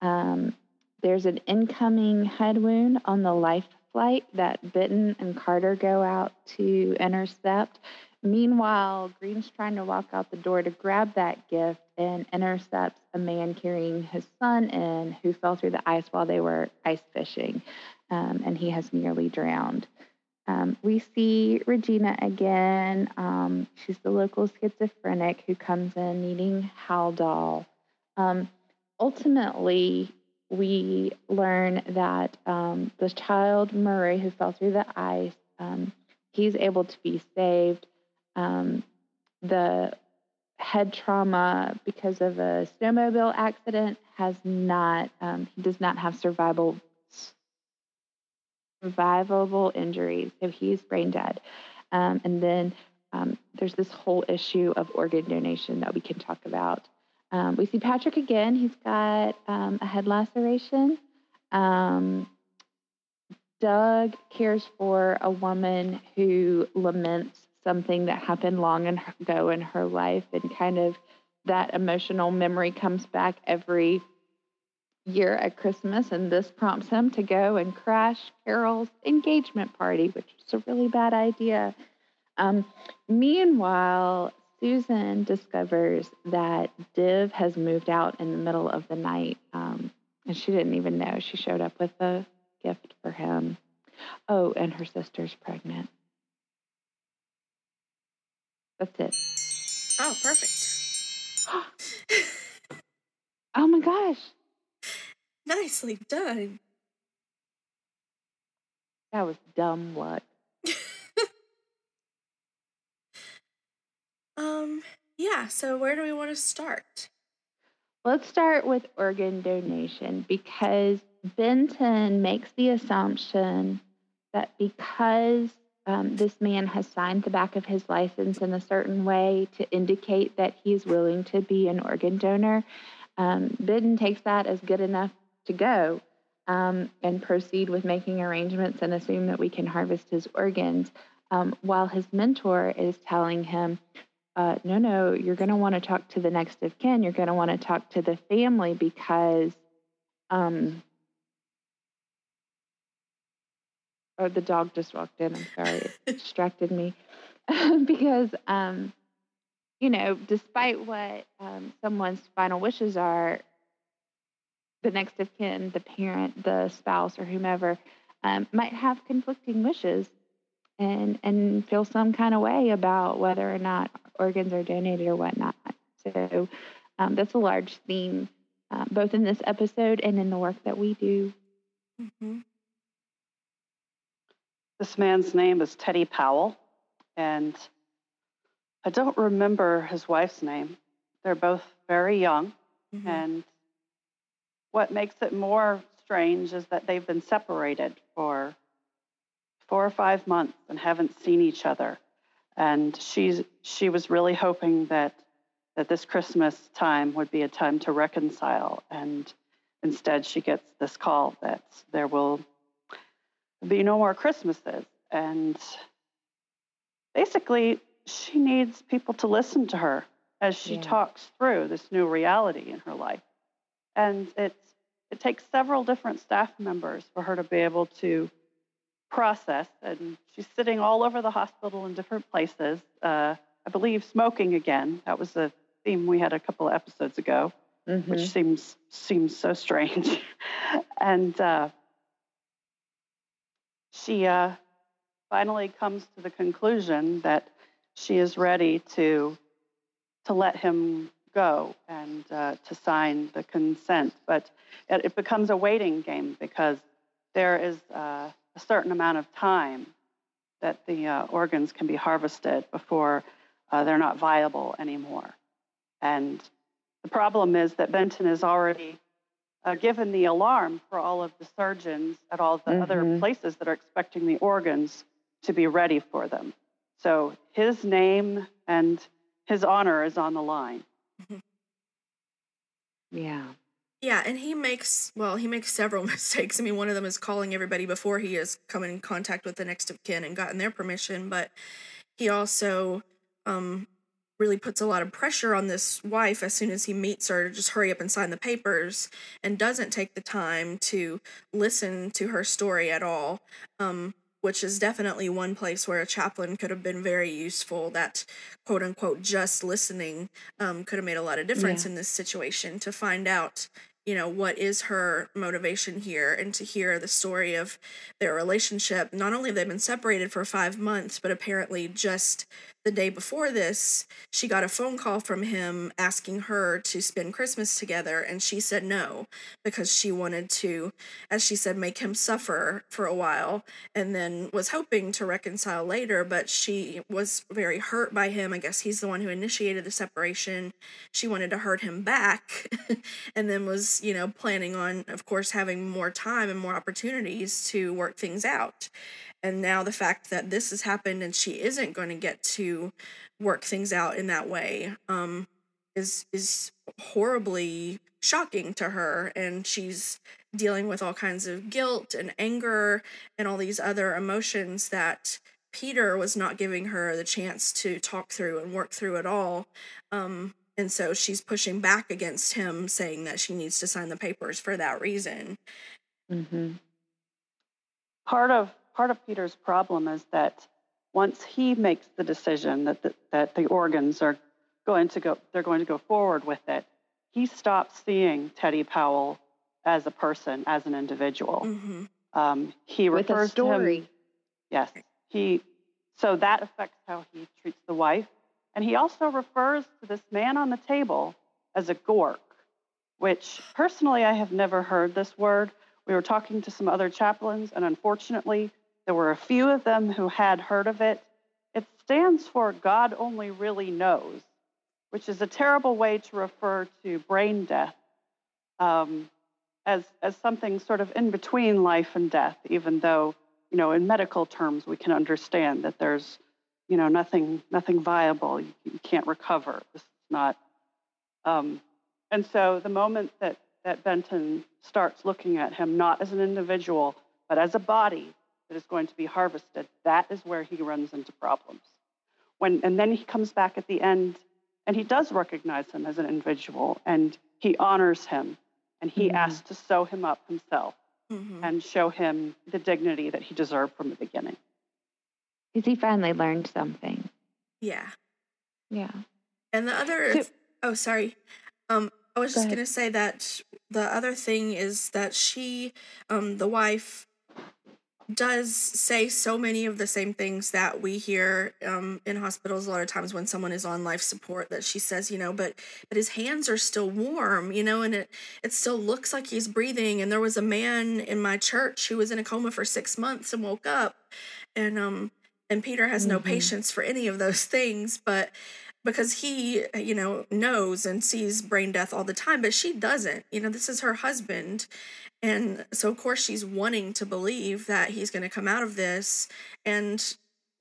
Um, there's an incoming head wound on the life flight that Benton and Carter go out to intercept. Meanwhile, Green's trying to walk out the door to grab that gift and intercepts a man carrying his son in who fell through the ice while they were ice fishing, um, and he has nearly drowned. Um, we see Regina again. Um, she's the local schizophrenic who comes in needing Haldol. Um, ultimately, we learn that um, the child Murray who fell through the ice, um, he's able to be saved. Um, the head trauma because of a snowmobile accident has not, he does not have survival survivable injuries, so he's brain dead. Um, and then um, there's this whole issue of organ donation that we can talk about. Um, we see Patrick again. He's got um, a head laceration. Um, Doug cares for a woman who laments something that happened long ago in her life, and kind of that emotional memory comes back every year at Christmas, and this prompts him to go and crash Carol's engagement party, which is a really bad idea. Um, meanwhile, Susan discovers that Div has moved out in the middle of the night, um, and she didn't even know. She showed up with a gift for him. Oh, and her sister's pregnant. That's it. Oh, perfect. Oh my gosh, Nicely done. that was dumb luck. Um, yeah, so where do we want to start? Let's start with organ donation because Benton makes the assumption that because um, this man has signed the back of his license in a certain way to indicate that he's willing to be an organ donor, um, Benton takes that as good enough to go um, and proceed with making arrangements and assume that we can harvest his organs. Um, while his mentor is telling him, uh, no, no, you're going to want to talk to the next of kin. You're going to want to talk to the family because, um, oh, the dog just walked in. I'm sorry, it distracted me. because, um, you know, despite what um, someone's final wishes are, the next of kin, the parent, the spouse, or whomever, um, might have conflicting wishes and and feel some kind of way about whether or not organs are donated or whatnot. So um, that's a large theme, uh, both in this episode and in the work that we do. Mm-hmm. This man's name is Teddy Powell, and I don't remember his wife's name. They're both very young, Mhm. and what makes it more strange is that they've been separated for four or five months and haven't seen each other. And she's she was really hoping that that this Christmas time would be a time to reconcile. And instead, she gets this call that there will be no more Christmases. And basically, she needs people to listen to her as she Yeah. talks through this new reality in her life. And it's it takes several different staff members for her to be able to process. And she's sitting all over the hospital in different places. Uh, I believe smoking again. That was a theme we had a couple of episodes ago, Mhm. which seems seems so strange. and uh, she uh, finally comes to the conclusion that she is ready to to let him go and uh, to sign the consent. But it, it becomes a waiting game because there is uh, a certain amount of time that the uh, organs can be harvested before uh, they're not viable anymore. And the problem is that Benton has already uh, given the alarm for all of the surgeons at all the other Mhm. places that are expecting the organs to be ready for them. So his name and his honor is on the line. Yeah. Yeah, and he makes well, he makes several mistakes. I mean, one of them is calling everybody before he has come in contact with the next of kin and gotten their permission, but he also um really puts a lot of pressure on this wife as soon as he meets her to just hurry up and sign the papers and doesn't take the time to listen to her story at all. Um which is definitely one place where a chaplain could have been very useful. That quote unquote just listening um, could have made a lot of difference Yeah. in this situation to find out, you know, what is her motivation here and to hear the story of their relationship. Not only have they been separated for five months, but apparently just the day before this, she got a phone call from him asking her to spend Christmas together, and she said no because she wanted to, as she said, make him suffer for a while and then was hoping to reconcile later, but she was very hurt by him. I guess he's the one who initiated the separation. She wanted to hurt him back and then was, you know, planning on, of course, having more time and more opportunities to work things out. And now the fact that this has happened and she isn't going to get to work things out in that way um, is is horribly shocking to her, and she's dealing with all kinds of guilt and anger and all these other emotions that Peter was not giving her the chance to talk through and work through at all. Um, and so she's pushing back against him, saying that she needs to sign the papers for that reason. Mm-hmm. part of part of Peter's problem is that once he makes the decision that the, that the organs are going to go they're going to go forward with it, he stops seeing Teddy Powell as a person, as an individual. hmm Um, he With a refers to him story. Yes. He so that affects how he treats the wife. And he also refers to this man on the table as a gork, which personally I have never heard this word. We were talking to some other chaplains, and unfortunately, there were a few of them who had heard of it. It stands for God only really knows, which is a terrible way to refer to brain death um, as, as something sort of in between life and death, even though you know, in medical terms, we can understand that there's, you know, nothing, nothing viable. You, you can't recover. This is not. Um, and so the moment that that Benton starts looking at him not as an individual, but as a body that is going to be harvested, that is where he runs into problems. When and then he comes back at the end, and he does recognize him as an individual, and he honors him, and he Mhm. asks to sew him up himself hmm and show him the dignity that he deserved from the beginning. Because he finally learned something. Yeah. Yeah. And the other, So- oh, sorry. Um, I was Go just gonna say that the other thing is that she, um, the wife, does say so many of the same things that we hear um, in hospitals a lot of times when someone is on life support that she says you know but but his hands are still warm you know and it it still looks like he's breathing and there was a man in my church who was in a coma for six months and woke up and um and peter has no Mhm. patience for any of those things but because he you know knows and sees brain death all the time but she doesn't you know this is her husband and so of course she's wanting to believe that he's going to come out of this and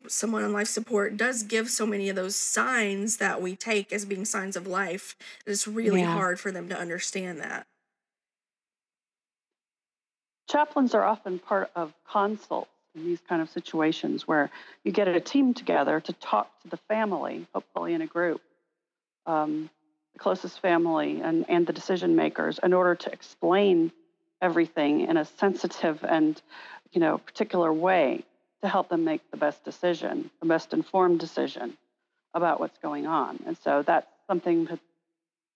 someone on life support does give so many of those signs that we take as being signs of life it's really Yeah. hard for them to understand that Chaplains are often part of consults in these kind of situations where you get a team together to talk to the family, hopefully in a group, um, the closest family and, and the decision makers, in order to explain everything in a sensitive and you know particular way to help them make the best decision, the best informed decision about what's going on. And so that's something that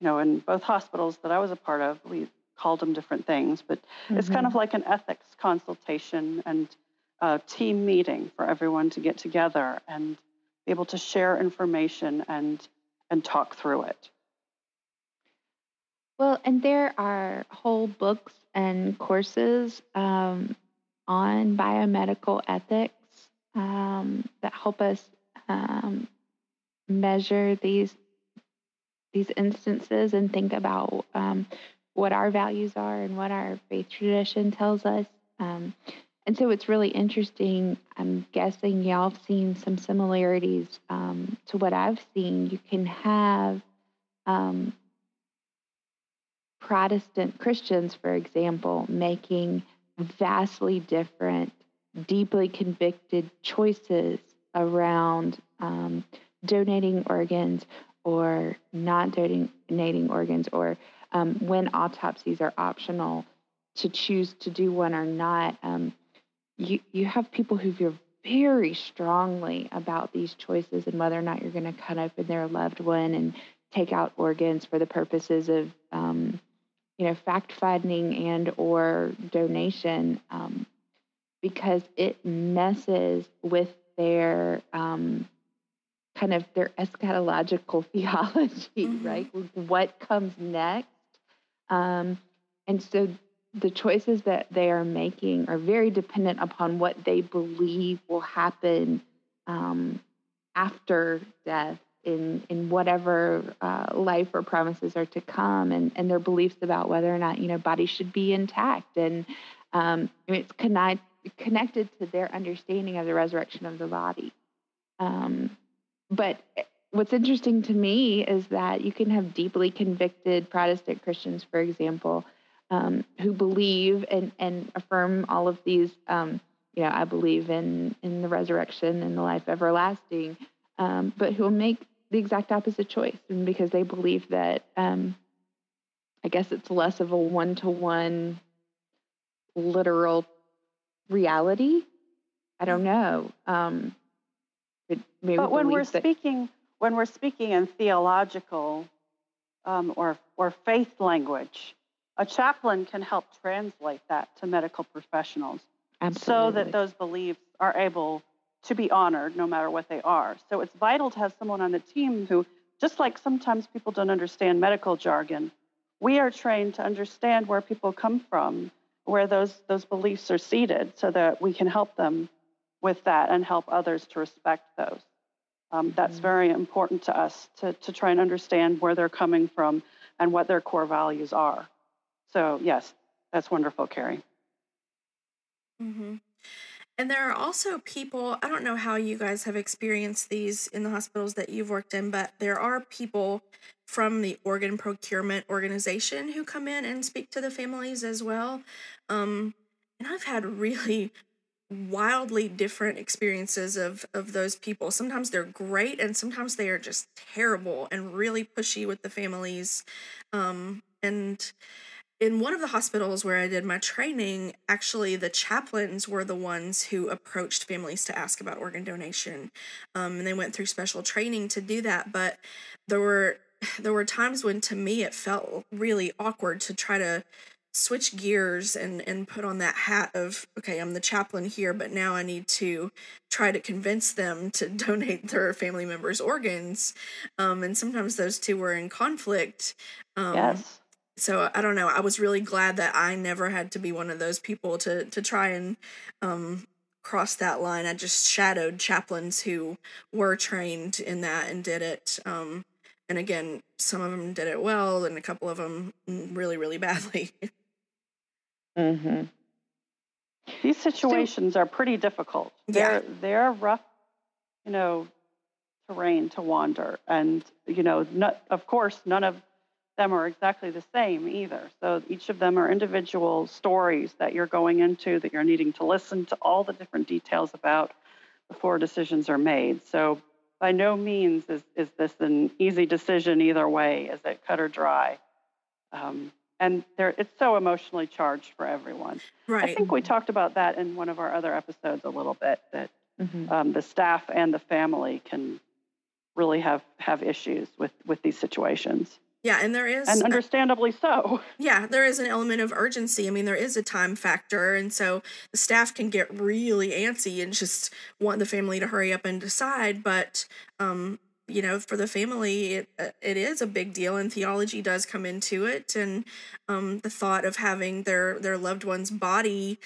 you know in both hospitals that I was a part of, we called them different things, but it's kind of like an ethics consultation and a team meeting for everyone to get together and be able to share information and and talk through it. Well, and there are whole books and courses um, on biomedical ethics um, that help us um, measure these these instances and think about um, what our values are and what our faith tradition tells us. And so it's really interesting. I'm guessing y'all have seen some similarities um, to what I've seen. You can have um, Protestant Christians, for example, making vastly different, deeply convicted choices around um, donating organs or not donating organs, or um, when autopsies are optional, to choose to do one or not. Um, you, you have people who feel very strongly about these choices and whether or not you're going to cut open their loved one and take out organs for the purposes of um, you know fact finding and or donation um, because it messes with their um, kind of their eschatological theology Mhm. right what comes next um, and so the choices that they are making are very dependent upon what they believe will happen um, after death in in whatever uh, life or promises are to come and, and their beliefs about whether or not you know bodies should be intact. And um, it's connect, connected to their understanding of the resurrection of the body. Um, but what's interesting to me is that you can have deeply convicted Protestant Christians, for example, um, who believe and, and affirm all of these. Um, you know, I believe in in the resurrection and the life everlasting, um, but who will make the exact opposite choice, and because they believe that, um, I guess it's less of a one to one literal reality. I don't know. Um, but maybe But when we're speaking when we're speaking in theological um, or or faith language, a chaplain can help translate that to medical professionals so that those beliefs are able to be honored no matter what they are. So it's vital to have someone on the team who, just like sometimes people don't understand medical jargon, we are trained to understand where people come from, where those, those beliefs are seated, so that we can help them with that and help others to respect those. Um, that's Mhm. very important to us to, to try and understand where they're coming from and what their core values are. So, yes, that's wonderful, Carrie. hmm And there are also people, I don't know how you guys have experienced these in the hospitals that you've worked in, but there are people from the organ procurement organization who come in and speak to the families as well. Um, and I've had really wildly different experiences of of those people. Sometimes they're great and sometimes they are just terrible and really pushy with the families. Um, and in one of the hospitals where I did my training, actually the chaplains were the ones who approached families to ask about organ donation, um, and they went through special training to do that. But there were there were times when, to me, it felt really awkward to try to switch gears and and put on that hat of okay i'm the chaplain here but now i need to try to convince them to donate their family members organs um and sometimes those two were in conflict um yes. So I don't know. I was really glad that I never had to be one of those people to to try and um, cross that line. I just shadowed chaplains who were trained in that and did it. Um, and again, some of them did it well, and a couple of them really, really badly. Mhm. These situations are pretty difficult. Yeah. They're they're rough you know, terrain to wander. And, you know, not, of course, none of them are exactly the same either. So each of them are individual stories that you're going into that you're needing to listen to all the different details about before decisions are made. So by no means is, is this an easy decision either way. Is it cut or dry? Um, and there, it's so emotionally charged for everyone. Right. I think we talked about that in one of our other episodes a little bit that Mhm. um, the staff and the family can really have have issues with with these situations, Yeah, and there is and understandably so. Yeah, there is an element of urgency. I mean, there is a time factor, and so the staff can get really antsy and just want the family to hurry up and decide. But, um, you know, for the family, it uh, it is a big deal, and theology does come into it, and um, the thought of having their their loved one's body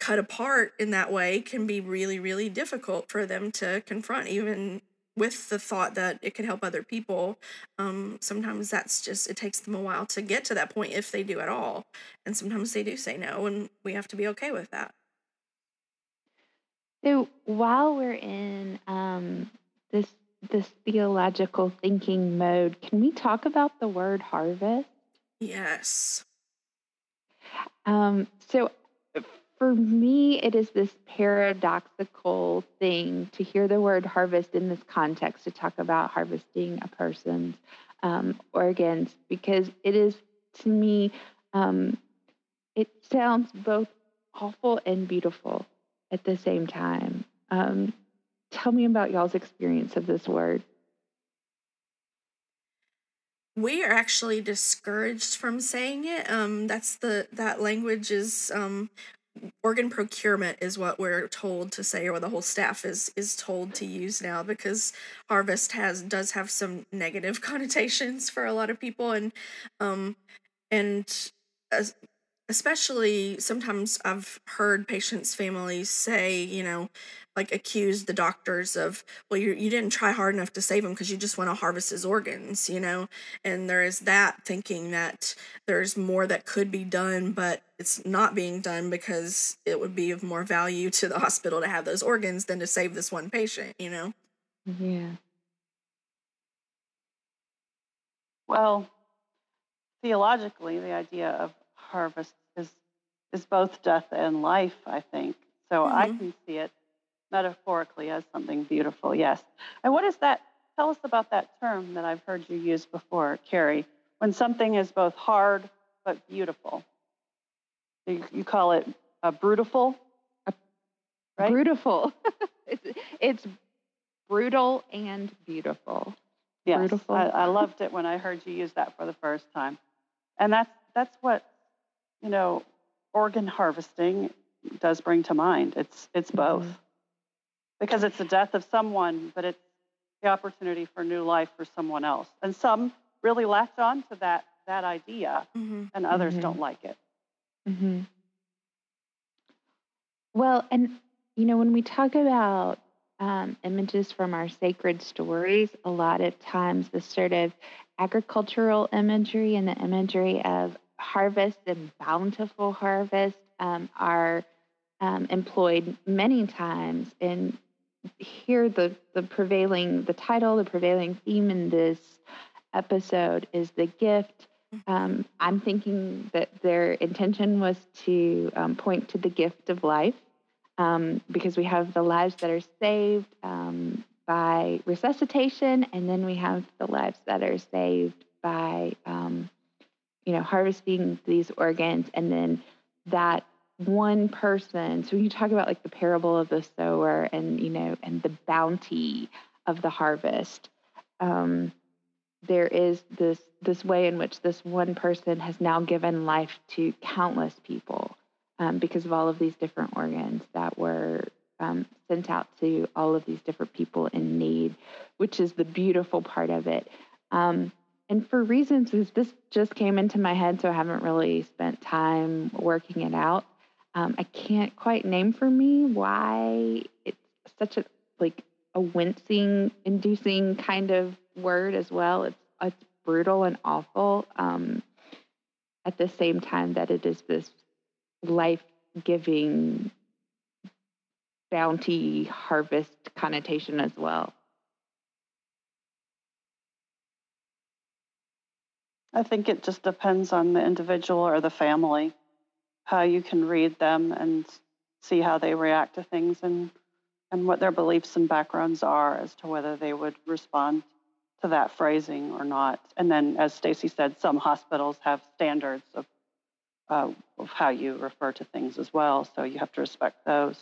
cut apart in that way can be really, really difficult for them to confront, even with the thought that it could help other people um, sometimes that's just it takes them a while to get to that point if they do at all and sometimes they do say no and we have to be okay with that So while we're in um, this this theological thinking mode, can we talk about the word harvest? yes Um, so for me, it is this paradoxical thing to hear the word harvest in this context to talk about harvesting a person's um, organs because it is to me, um, it sounds both awful and beautiful at the same time. Um, tell me about y'all's experience of this word. we are actually discouraged from saying it um that's the that language is um organ procurement is what we're told to say or the whole staff is is told to use now because harvest has does have some negative connotations for a lot of people and um and as, especially sometimes I've heard patients' families say, you know, like accuse the doctors of, well, you you didn't try hard enough to save him because you just want to harvest his organs, you know, and there is that thinking that there's more that could be done, but it's not being done because it would be of more value to the hospital to have those organs than to save this one patient, you know. Yeah. Well, theologically, the idea of harvest is is both death and life. I think so. I Mhm. can see it metaphorically as something beautiful. Yes. And what is that? Tell us about that term that I've heard you use before, Carrie. When something is both hard but beautiful, you, you call it a brutiful, right? Beautiful. it's, it's brutal and beautiful. Yes, I, I loved it when I heard you use that for the first time, and that's that's what you know organ harvesting does bring to mind. It's it's both Mhm. because it's the death of someone, but it's the opportunity for new life for someone else. And some really latch on to that that idea, Mm-hmm. and others Mhm. don't like it. hmm Well, and you know, when we talk about um, images from our sacred stories, a lot of times the sort of agricultural imagery and the imagery of harvest and bountiful harvest um, are um, employed many times. And here, the the prevailing the title, the prevailing theme in this episode is the gift um, I'm thinking that their intention was to um, point to the gift of life um, because we have the lives that are saved um, by resuscitation, and then we have the lives that are saved by, um, you know, harvesting these organs, and then that one person. So when you talk about like the parable of the sower, and you know, and the bounty of the harvest. Um, there is this this way in which this one person has now given life to countless people um, because of all of these different organs that were um, sent out to all of these different people in need, which is the beautiful part of it. Um, and for reasons, because this just came into my head, so I haven't really spent time working it out. Um, I can't quite name for me why it's such a like a wincing inducing kind of word as well. It's it's brutal and awful um, at the same time that it is this life giving bounty harvest connotation as well. I think it just depends on the individual or the family, how you can read them and see how they react to things and and what their beliefs and backgrounds are as to whether they would respond to that phrasing or not. And then, as Stacy said, some hospitals have standards of, uh, of how you refer to things as well, so you have to respect those.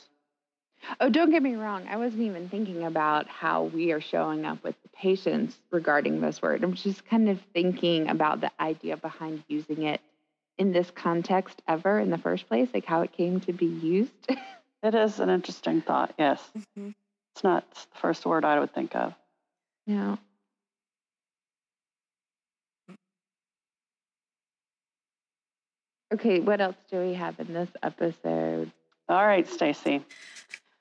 Oh, don't get me wrong. I wasn't even thinking about how we are showing up with the patients regarding this word. I'm just kind of thinking about the idea behind using it in this context ever in the first place, like how it came to be used. It is an interesting thought, yes. Mhm. It's not the first word I would think of. yeah. Okay, what else do we have in this episode? All right, Stacy.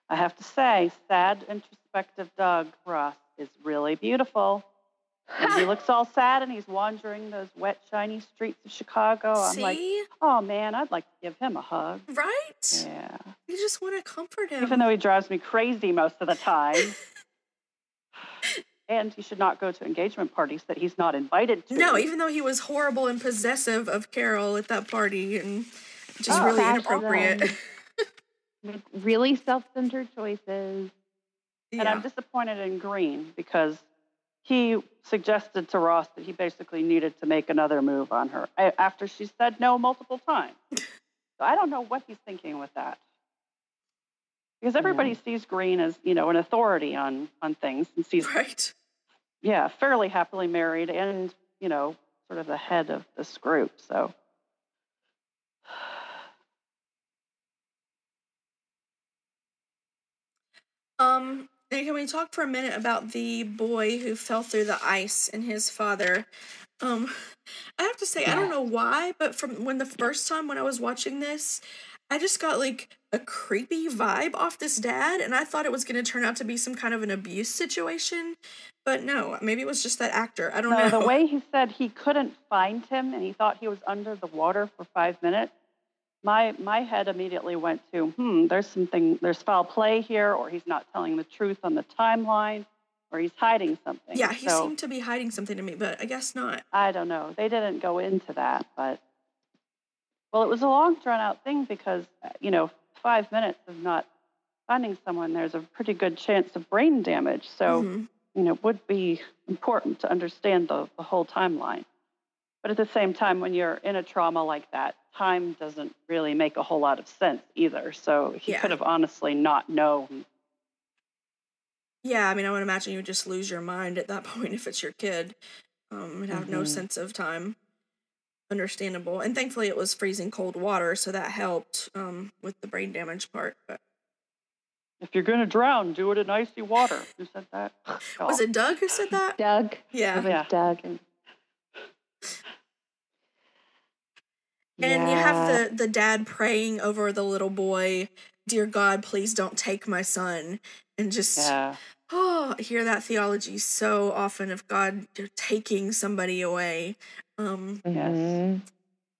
I have to say, sad, introspective Doug Ross is really beautiful. And he looks all sad and he's wandering those wet, shiny streets of Chicago. I'm See? like, oh man, I'd like to give him a hug. right? Yeah. You just want to comfort him. Even though he drives me crazy most of the time. and he should not go to engagement parties that he's not invited to. no, even though he was horrible and possessive of Carol at that party and just Oh, really inappropriate. Make really self-centered choices. And I'm disappointed in Greene because he suggested to Ross that he basically needed to make another move on her after she said no multiple times. so I don't know what he's thinking with that. Because everybody sees Greene as, you know, an authority on on things and sees right. yeah, fairly happily married and, you know, sort of the head of this group. So Um, and can we talk for a minute about the boy who fell through the ice and his father? Um, I have to say, I don't know why, but from when the first time when I was watching this, I just got like a creepy vibe off this dad, and I thought it was going to turn out to be some kind of an abuse situation. But no, maybe it was just that actor. I don't no, know. the way he said he couldn't find him and he thought he was under the water for five minutes, my my head immediately went to, hmm, there's something there's foul play here, or he's not telling the truth on the timeline, or he's hiding something. yeah, he so, seemed to be hiding something to me, but I guess not. I don't know. They didn't go into that, but well, it was a long drawn out thing because you know five minutes of not finding someone, there's a pretty good chance of brain damage. So Mhm. you know, it would be important to understand the, the whole timeline. But at the same time, when you're in a trauma like that, time doesn't really make a whole lot of sense either. So he Yeah. could have honestly not known. Yeah, I mean, I would imagine you would just lose your mind at that point if it's your kid. Um, and have no Mhm. sense of time. Understandable. And thankfully, it was freezing cold water, so that helped um, with the brain damage part. But If you're going to drown, do it in icy water. Who said that? was Oh. it Doug who said that? Doug. Yeah. Yeah. Doug. And you have the the dad praying over the little boy, "Dear God, please don't take my son." And just Yeah. oh, I hear that theology so often of God taking somebody away. Um, Yes. Mhm.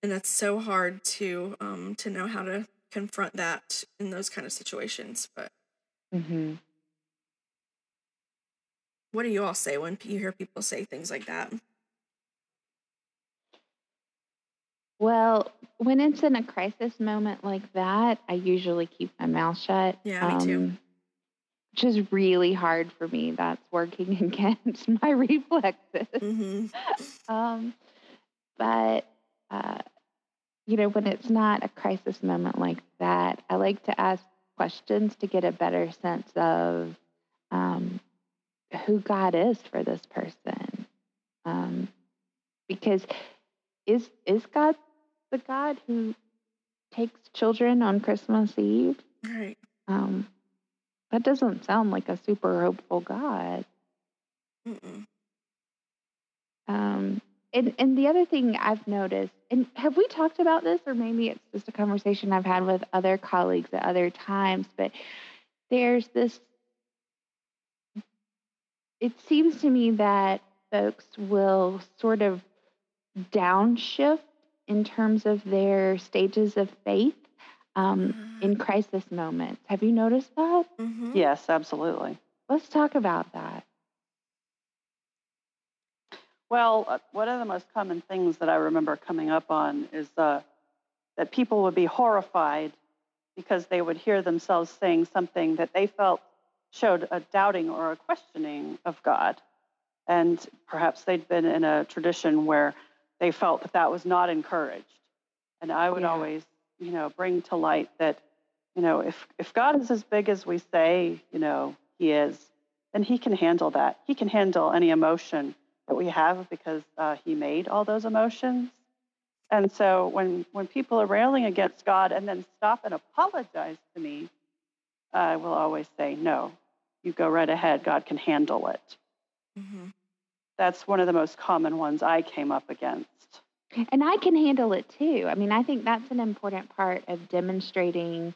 and it's so hard to um to know how to confront that in those kind of situations. But Mhm. what do you all say when you hear people say things like that? Well, when it's in a crisis moment like that, I usually keep my mouth shut. Yeah, me too. um, Which is really hard for me. That's working against my reflexes. hmm Um, but, uh, you know, when it's not a crisis moment like that, I like to ask questions to get a better sense of um, who God is for this person. Um, because is is God the God who takes children on Christmas Eve? Right. Um, that doesn't sound like a super hopeful God. Mm-mm. Um, and and the other thing I've noticed, and have we talked about this, or maybe it's just a conversation I've had with other colleagues at other times, but there's this. It seems to me that folks will sort of downshift in terms of their stages of faith um, in crisis moments. Have you noticed that? Mm-hmm. Yes, absolutely. Let's talk about that. Well, uh, one of the most common things that I remember coming up on is uh, that people would be horrified because they would hear themselves saying something that they felt showed a doubting or a questioning of God. And perhaps they'd been in a tradition where they felt that that was not encouraged. And I would Yeah. always, you know, bring to light that, you know, if, if God is as big as we say, you know, he is, then he can handle that. He can handle any emotion that we have because uh, he made all those emotions. And so when, when people are railing against God and then stop and apologize to me, I will always say, no, you go right ahead. God can handle it. Mm-hmm. That's one of the most common ones I came up against. And I can handle it too. I mean, I think that's an important part of demonstrating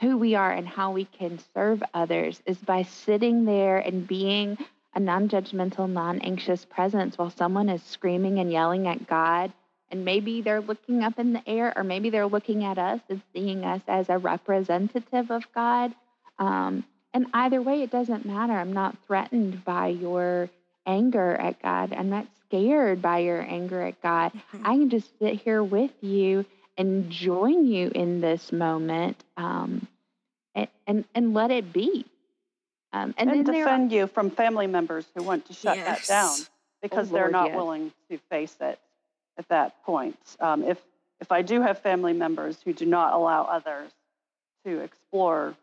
who we are and how we can serve others is by sitting there and being a non judgmental, non anxious presence while someone is screaming and yelling at God. And maybe they're looking up in the air, or maybe they're looking at us and seeing us as a representative of God. Um, and either way, it doesn't matter. I'm not threatened by your anger at God. I'm not scared by your anger at God. Mm-hmm. I can just sit here with you and join you in this moment um, and, and, and let it be. Um, and, And, then there defend you from family members who want to shut that down because Oh, they're Lord, not yes. willing to face it at that point. Um, if, if I do have family members who do not allow others to explore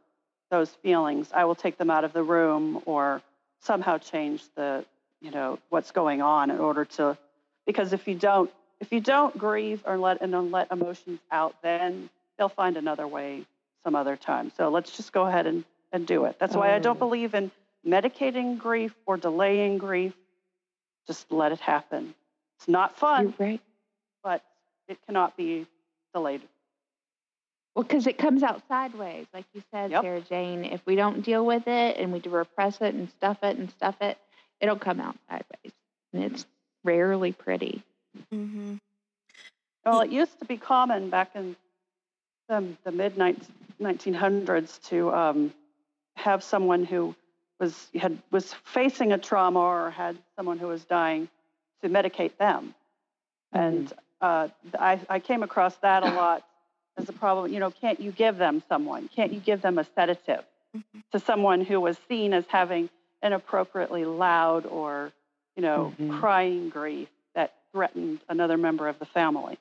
those feelings, I will take them out of the room or somehow change the, you know, what's going on in order to, because if you don't, if you don't grieve or let and don't let emotions out, then they'll find another way some other time. So let's just go ahead and, and do it. That's why I don't Oh. believe in medicating grief or delaying grief. Just let it happen. It's not fun, you're right. but it cannot be delayed. Well, because it comes out sideways, like you said, Yep. Sarah Jane. If we don't deal with it and we repress it and stuff it and stuff it, it'll come out sideways, and it's rarely pretty. Mm-hmm. Well, it used to be common back in the, the mid 1900s to um, have someone who was had was facing a trauma or had someone who was dying to medicate them, and uh, I, I came across that a lot as a problem. You know, can't you give them someone? Can't you give them a sedative to someone who was seen as having inappropriately loud or you know Mhm. crying grief that threatened another member of the family?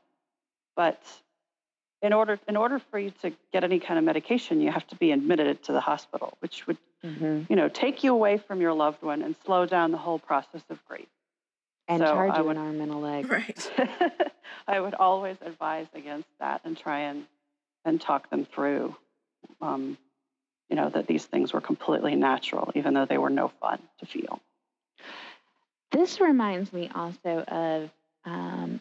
But in order in order for you to get any kind of medication, you have to be admitted to the hospital, which would Mm-hmm. you know take you away from your loved one and slow down the whole process of grief. And So charge I you would- an arm and a leg. Right. I would always advise against that and try and and talk them through, um, you know, that these things were completely natural, even though they were no fun to feel. This reminds me also of um,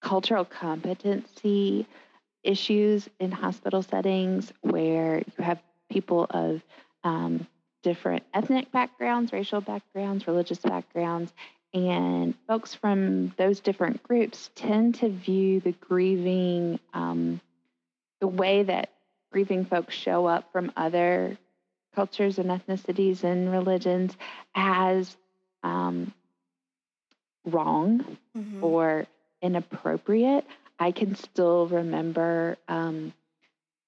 cultural competency issues in hospital settings where you have people of um, different ethnic backgrounds, racial backgrounds, religious backgrounds, and folks from those different groups tend to view the grieving, um, the way that grieving folks show up from other cultures and ethnicities and religions as um, wrong Mm-hmm. or inappropriate. I can still remember um,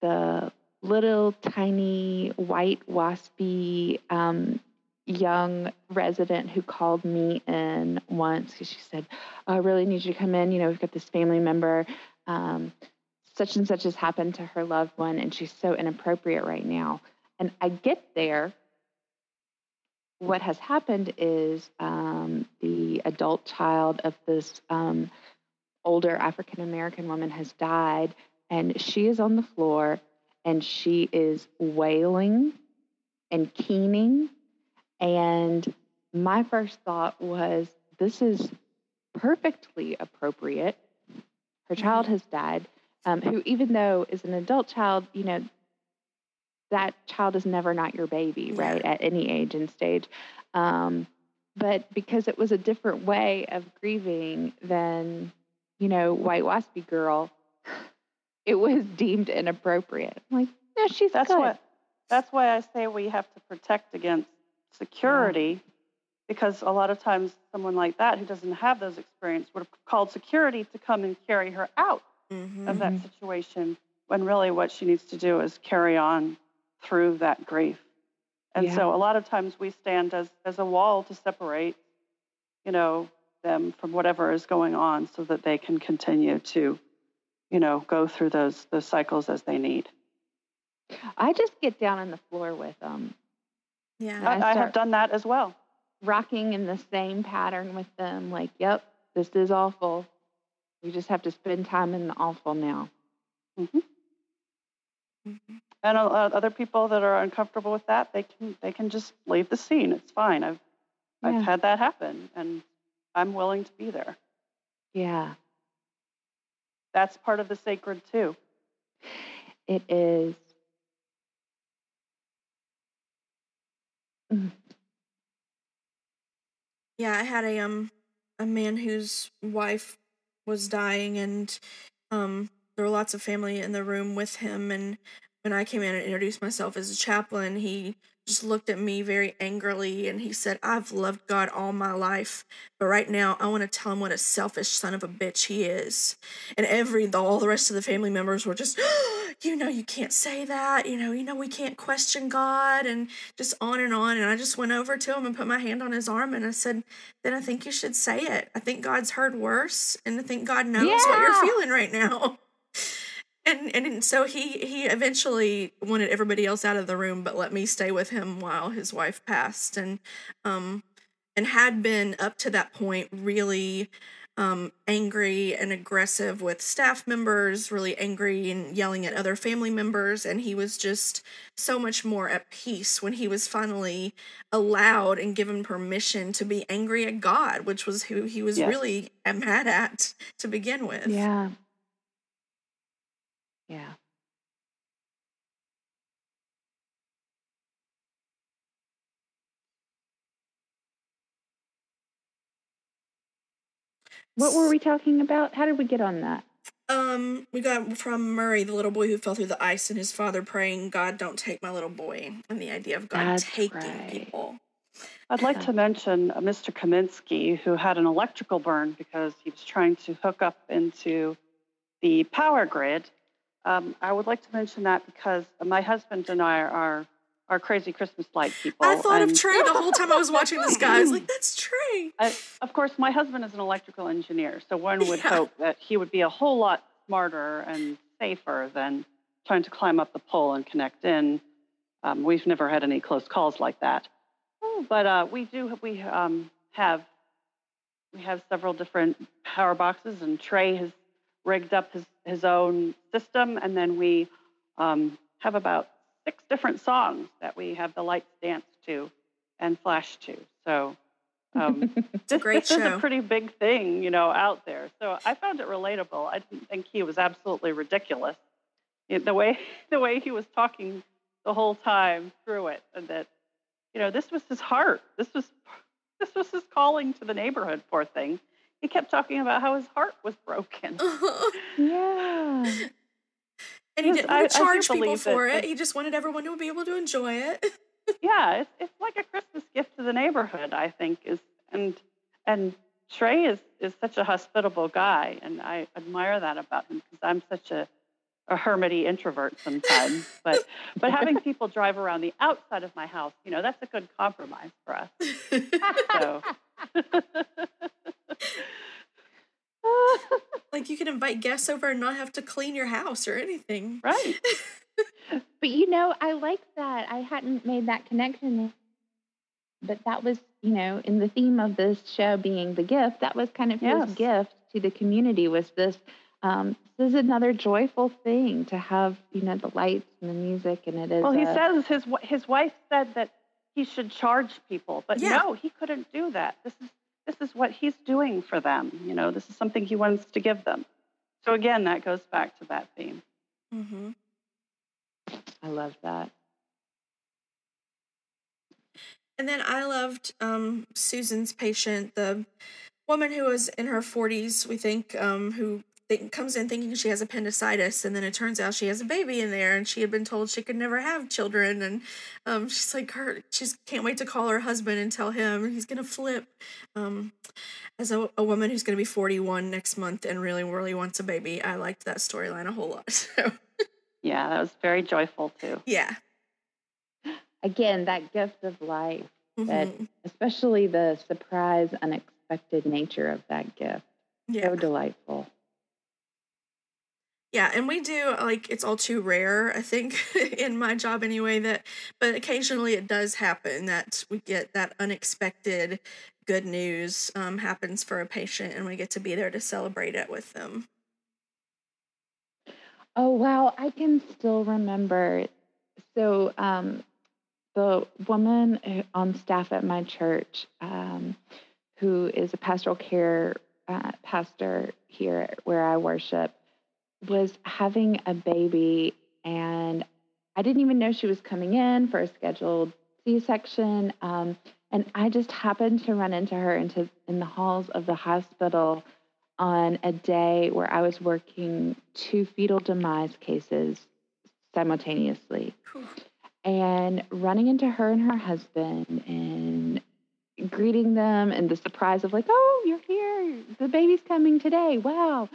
the little tiny white waspy um, young resident who called me in once because she said, oh, I really need you to come in. You know, we've got this family member. Um, such and such has happened to her loved one, and she's so inappropriate right now. And I get there what has happened is um, the adult child of this um, older African American woman has died, and she is on the floor and she is wailing and keening. And my first thought was, this is perfectly appropriate. Her child has died, um, who, even though is an adult child, you know, that child is never not your baby, Yeah. right, at any age and stage. Um, but because it was a different way of grieving than, you know, white waspy girl, it was deemed inappropriate. I'm like, no, she's That's good. what. That's why I say we have to protect against security, because a lot of times someone like that who doesn't have those experience would have called security to come and carry her out Mm-hmm. of that Mhm. situation. When really what she needs to do is carry on through that grief. And Yeah. so a lot of times we stand as as a wall to separate, you know, them from whatever is going on, so that they can continue to, you know, go through those those cycles as they need. I just get down on the floor with them, Yeah. I I, I have done that as well. rocking in the same pattern with them. Like, yep, this is awful. We just have to spend time in the awful now. Mhm. And uh, uh, other people that are uncomfortable with that, they can they can just leave the scene. It's fine. I've Yeah. I've had that happen, and I'm willing to be there. Yeah, That's part of the sacred too. it is. Mm. Yeah, I had a um a man whose wife was dying and um there were lots of family in the room with him and when I came in and introduced myself as a chaplain, he just looked at me very angrily and he said, I've loved God all my life, but right now I want to tell him what a selfish son of a bitch he is. And every the, all the rest of the family members were just, you know, you can't say that, you know, you know, we can't question God and just on and on. And I just went over to him and put my hand on his arm and I said, then I think you should say it. I think God's heard worse and I think God knows what you're feeling right now. And, and so he he eventually wanted everybody else out of the room but let me stay with him while his wife passed and um and had been up to that point really um angry and aggressive with staff members really angry and yelling at other family members and he was just so much more at peace when he was finally allowed and given permission to be angry at God which was who he was Yes. really mad at to begin with Yeah. Yeah. What were we talking about? How did we get on that? Um, we got from Murray, the little boy who fell through the ice, and his father praying, "God, don't take my little boy," and the idea of God That's taking right. people. I'd like to mention uh, Mr. Kaminsky, who had an electrical burn because he was trying to hook up into the power grid. Um, I would like to mention that because my husband and I are are crazy Christmas light people. I thought of Trey the whole time I was watching this guy. I was like, "That's Trey." I, of course, my husband is an electrical engineer, so one would Yeah. hope that he would be a whole lot smarter and safer than trying to climb up the pole and connect in. Um, we've never had any close calls like that, but uh, we do. We um, have we have several different power boxes, and Trey has rigged up his his own system, and then we um, have about six different songs that we have the lights dance to and flash to. So. Um, this, great this is a pretty big thing, you know, out there. So I found it relatable. I didn't think he was absolutely ridiculous. It- the way the way he was talking the whole time through it, and that you know this was his heart. This was this was his calling to the neighborhood. Poor thing. He kept talking about how his heart was broken. Yeah. And he didn't want to charge people for it. that- He just wanted everyone to be able to enjoy it. yeah, it's it's like a Christmas gift to the neighborhood. I think is and and Trey is is such a hospitable guy, and I admire that about him because I'm such a a hermity introvert sometimes. but but having people drive around the outside of my house, you know, that's a good compromise for us. So like you can invite guests over and not have to clean your house or anything. right, But you know, I like that. I hadn't made that connection. But that was, you know, in the theme of this show being the gift, that was kind of Yes. his gift to the community was this um, this is another joyful thing to have, you know, the lights and the music and it is well, he a- says his his wife said that he should charge people, but Yeah. no, he couldn't do that. This is this is what he's doing for them. You know, this is something he wants to give them. So again, that goes back to that theme. hmm I love that. And then I loved um, Susan's patient, the woman who was in her 40s, we think, um, who think, comes in thinking she has appendicitis, and then it turns out she has a baby in there, and she had been told she could never have children, and um, she's like her, she's can't wait to call her husband and tell him he's gonna flip. Um, as a, a woman who's gonna be forty one next month and really really wants a baby, I liked that storyline a whole lot. So Yeah, that was very joyful too. yeah, Again, that gift of life, that Mhm. especially the surprise, unexpected nature of that gift. yeah. So delightful. Yeah, and we do like it's all too rare, I think, in my job anyway, that but occasionally it does happen that we get that unexpected good news um happens for a patient and we get to be there to celebrate it with them. Oh wow, I can still remember. So um, the woman on staff at my church, um, who is a pastoral care uh, pastor here where I worship, was having a baby, and I didn't even know she was coming in for a scheduled C-section. Um, and I just happened to run into her into in the halls of the hospital on a day where I was working two fetal demise cases simultaneously and running into her and her husband and greeting them and the surprise of like, oh, you're here. The baby's coming today. Wow.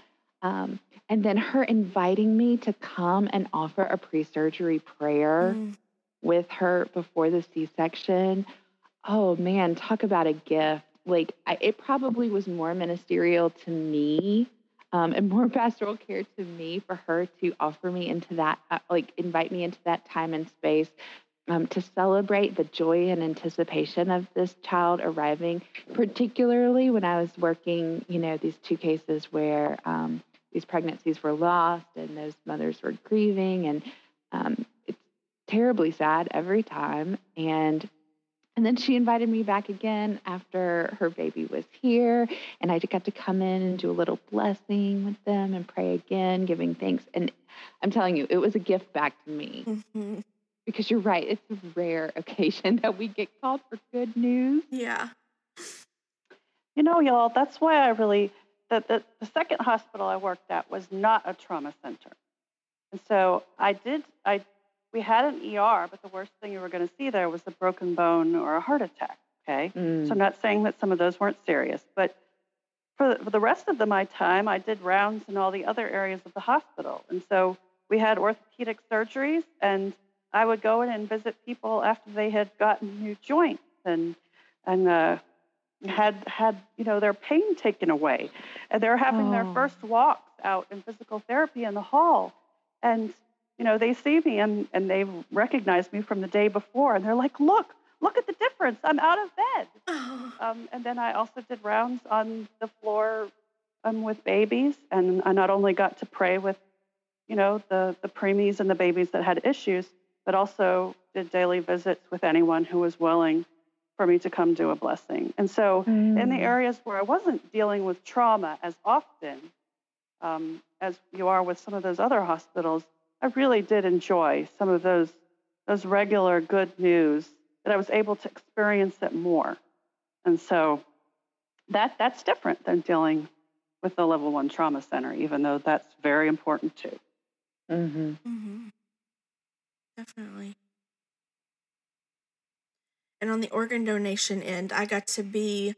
Um, and then her inviting me to come and offer a pre-surgery prayer Mm, with her before the C-section. Oh man, talk about a gift. Like I, it probably was more ministerial to me um, and more pastoral care to me for her to offer me into that, uh, like invite me into that time and space um, to celebrate the joy and anticipation of this child arriving, particularly when I was working, you know, these two cases where um, these pregnancies were lost and those mothers were grieving and um, it's terribly sad every time and and then she invited me back again after her baby was here and i got to come in and do a little blessing with them and pray again giving thanks and i'm telling you it was a gift back to me mhm. because you're right it's a rare occasion that we get called for good news Yeah. You know, y'all, that's why I really, the, the, the second hospital I worked at was not a trauma center. And so I did, I, we had an ER, but the worst thing you were going to see there was a broken bone or a heart attack. Okay. Mm. So I'm not saying that some of those weren't serious, but for the, for the rest of the, my time, I did rounds in all the other areas of the hospital. And so we had orthopedic surgeries, and I would go in and visit people after they had gotten new joints and and uh, had had you know their pain taken away, and they're having their Oh. first walks out in physical therapy in the hall, and you know they see me and and they recognize me from the day before, and they're like, look. Look at the difference. I'm out of bed. Oh, Um, and then I also did rounds on the floor um, with babies, and I not only got to pray with, you know, the the preemies and the babies that had issues, but also did daily visits with anyone who was willing for me to come do a blessing. And so, in the Mm. areas where I wasn't dealing with trauma as often um, as you are with some of those other hospitals, I really did enjoy some of those those regular good news that I was able to experience it more. And so that that's different than dealing with the level one trauma center, even though that's very important too. Mhm. hmm Definitely. And on the organ donation end, I got to be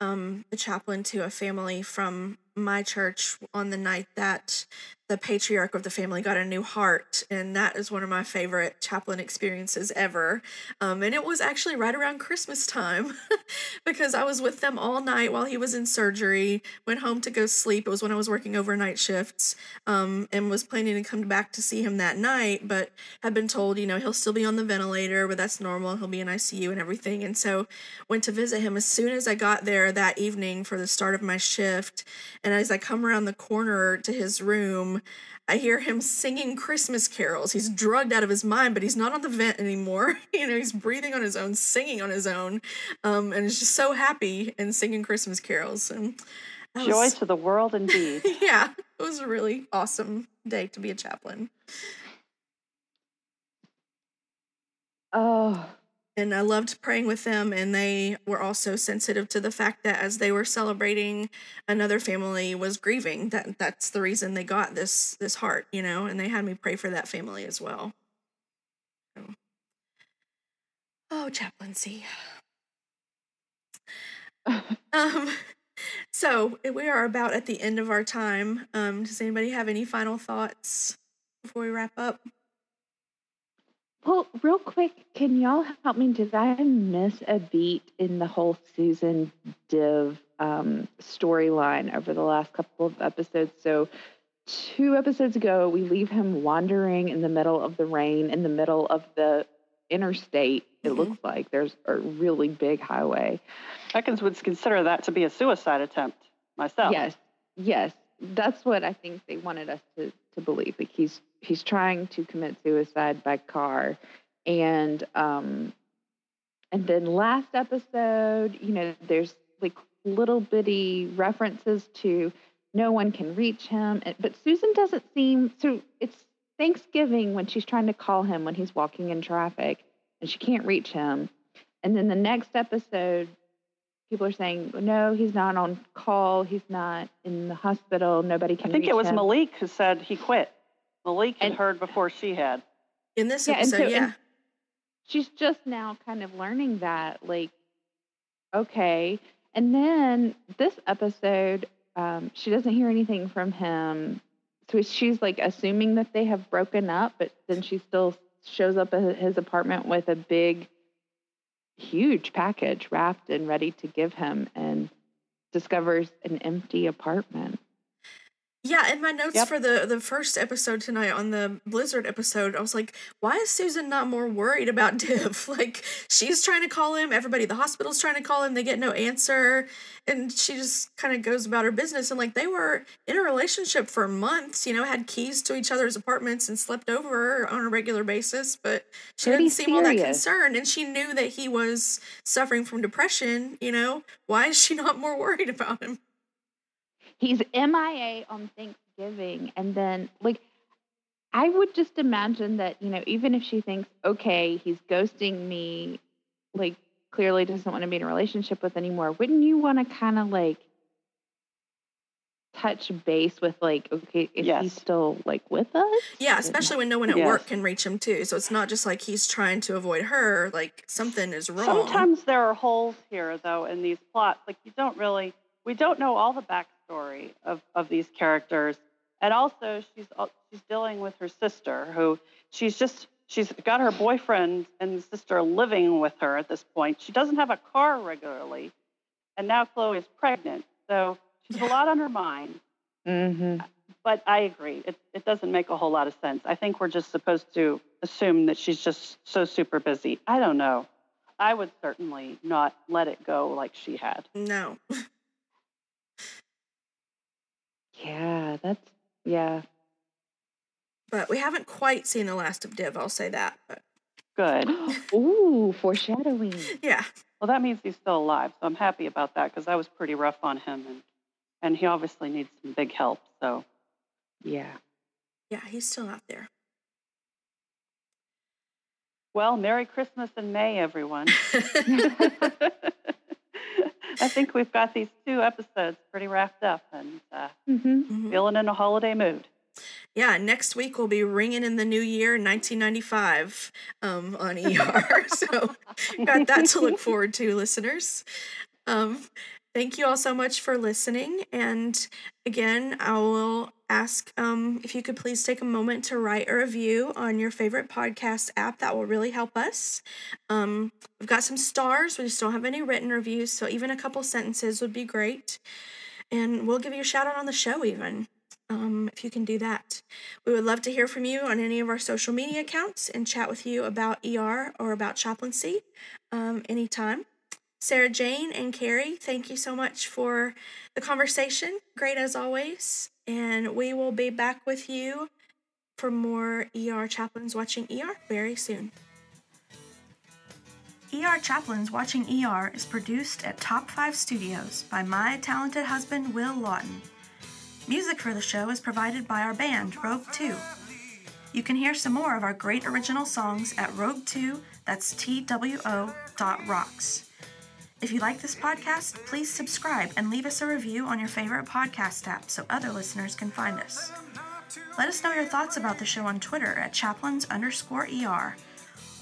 um, the chaplain to a family from my church on the night that the patriarch of the family got a new heart. And that is one of my favorite chaplain experiences ever. Um, and it was actually right around Christmas time because I was with them all night while he was in surgery, went home to go sleep. It was when I was working overnight shifts um, and was planning to come back to see him that night, but had been told, you know, he'll still be on the ventilator, but that's normal. He'll be in ICU and everything. And so went to visit him as soon as I got there that evening for the start of my shift. And as I come around the corner to his room, I hear him singing Christmas carols. He's drugged out of his mind, but he's not on the vent anymore. you know, he's breathing on his own, singing on his own, um, and is just so happy and singing Christmas carols. And that Joy to the world indeed. yeah, it was a really awesome day to be a chaplain. Oh, and I loved praying with them. And they were also sensitive to the fact that as they were celebrating, another family was grieving. That that's the reason they got this this heart, you know. And they had me pray for that family as well. So. Oh, chaplaincy. um, so we are about at the end of our time. Um, does anybody have any final thoughts before we wrap up? Well, real quick, can y'all help me? Did I miss a beat in the whole Susan Div um, storyline over the last couple of episodes? So, two episodes ago, we leave him wandering in the middle of the rain, in the middle of the interstate. It Mhm. looks like there's a really big highway. I can- would consider that to be a suicide attempt myself. Yes, yes, that's what I think they wanted us to to believe. Like he's he's trying to commit suicide by car, and um, and then last episode, you know, there's like little bitty references to no one can reach him, but Susan doesn't seem so. It's Thanksgiving when she's trying to call him when he's walking in traffic, and she can't reach him. And then the next episode, people are saying, no, he's not on call. He's not in the hospital. Nobody can. I think reach it was him. Malik who said he quit. Malik had And- heard before she had. In this Yeah, episode, so- yeah. She's just now kind of learning that, like, okay. And then this episode, um, she doesn't hear anything from him. So she's like assuming that they have broken up, but then she still shows up at his apartment with a big, huge package wrapped and ready to give him and discovers an empty apartment. Yeah, in my notes Yep. for the the first episode tonight on the Blizzard episode, I was like, why is Susan not more worried about Div? Like she's trying to call him, everybody at the hospital's trying to call him, they get no answer, and she just kind of goes about her business and like they were in a relationship for months, you know, had keys to each other's apartments and slept over on a regular basis, but she Pretty didn't seem all that concerned and she knew that he was suffering from depression, you know. Why is she not more worried about him? He's MIA on Thanksgiving, and then like I would just imagine that you know even if she thinks okay he's ghosting me, like clearly doesn't want to be in a relationship with anymore, wouldn't you want to kind of like touch base with like okay is he still like with us? Yeah, especially when no one at Yes. work can reach him too. So it's not just like he's trying to avoid her. Like something is wrong. Sometimes there are holes here, though, in these plots. Like you don't really, we don't know all the backstory of, of these characters, and also she's she's dealing with her sister, who she's just she's got her boyfriend and sister living with her at this point. She doesn't have a car regularly, and now Chloe is pregnant, so she's a lot on her mind. Mm-hmm. But I agree, it it doesn't make a whole lot of sense. I think we're just supposed to assume that she's just so super busy. I don't know. I would certainly not let it go like she had. no. Yeah, that's yeah. But we haven't quite seen the last of Div, I'll say that. But Good. Ooh, foreshadowing. yeah. Well, that means he's still alive, so I'm happy about that because I was pretty rough on him, and and he obviously needs some big help. So Yeah. Yeah, he's still out there. well, Merry Christmas in May, everyone. I think we've got these two episodes pretty wrapped up and uh, Mm-hmm. Mhm. feeling in a holiday mood. Yeah, next week we'll be ringing in the new year, 1995, um, on ER. so got that to look forward to, listeners. Um, thank you all so much for listening. And again, I will ask um, if you could please take a moment to write a review on your favorite podcast app. That will really help us. Um, we've got some stars. We just don't have any written reviews, so even a couple sentences would be great. And we'll give you a shout out on the show, even um, if you can do that. We would love to hear from you on any of our social media accounts and chat with you about ER or about chaplaincy um, anytime. Sarah Jane and Carrie, thank you so much for the conversation. Great as always. And we will be back with you for more ER Chaplains Watching ER very soon. ER Chaplains Watching ER is produced at Top 5 Studios by my talented husband, Will Lawton. Music for the show is provided by our band, Rogue 2. You can hear some more of our great original songs at Rogue2, that's T-W-O dot rocks. If you like this podcast, please subscribe and leave us a review on your favorite podcast app so other listeners can find us. Let us know your thoughts about the show on Twitter at chaplains underscore ER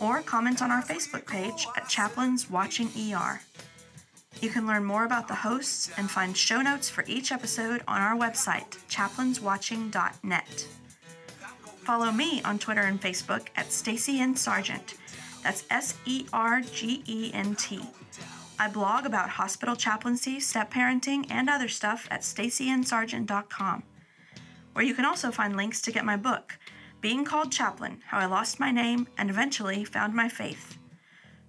or comment on our Facebook page at Chaplains Watching ER. You can learn more about the hosts and find show notes for each episode on our website, chaplainswatching.net. Follow me on Twitter and Facebook at Stacy N. Sergent. That's S E R G E N T. I blog about hospital chaplaincy, step parenting, and other stuff at stacynsergent.com, where you can also find links to get my book, Being Called Chaplain How I Lost My Name and Eventually Found My Faith.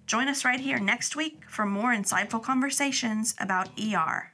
Join us right here next week for more insightful conversations about ER.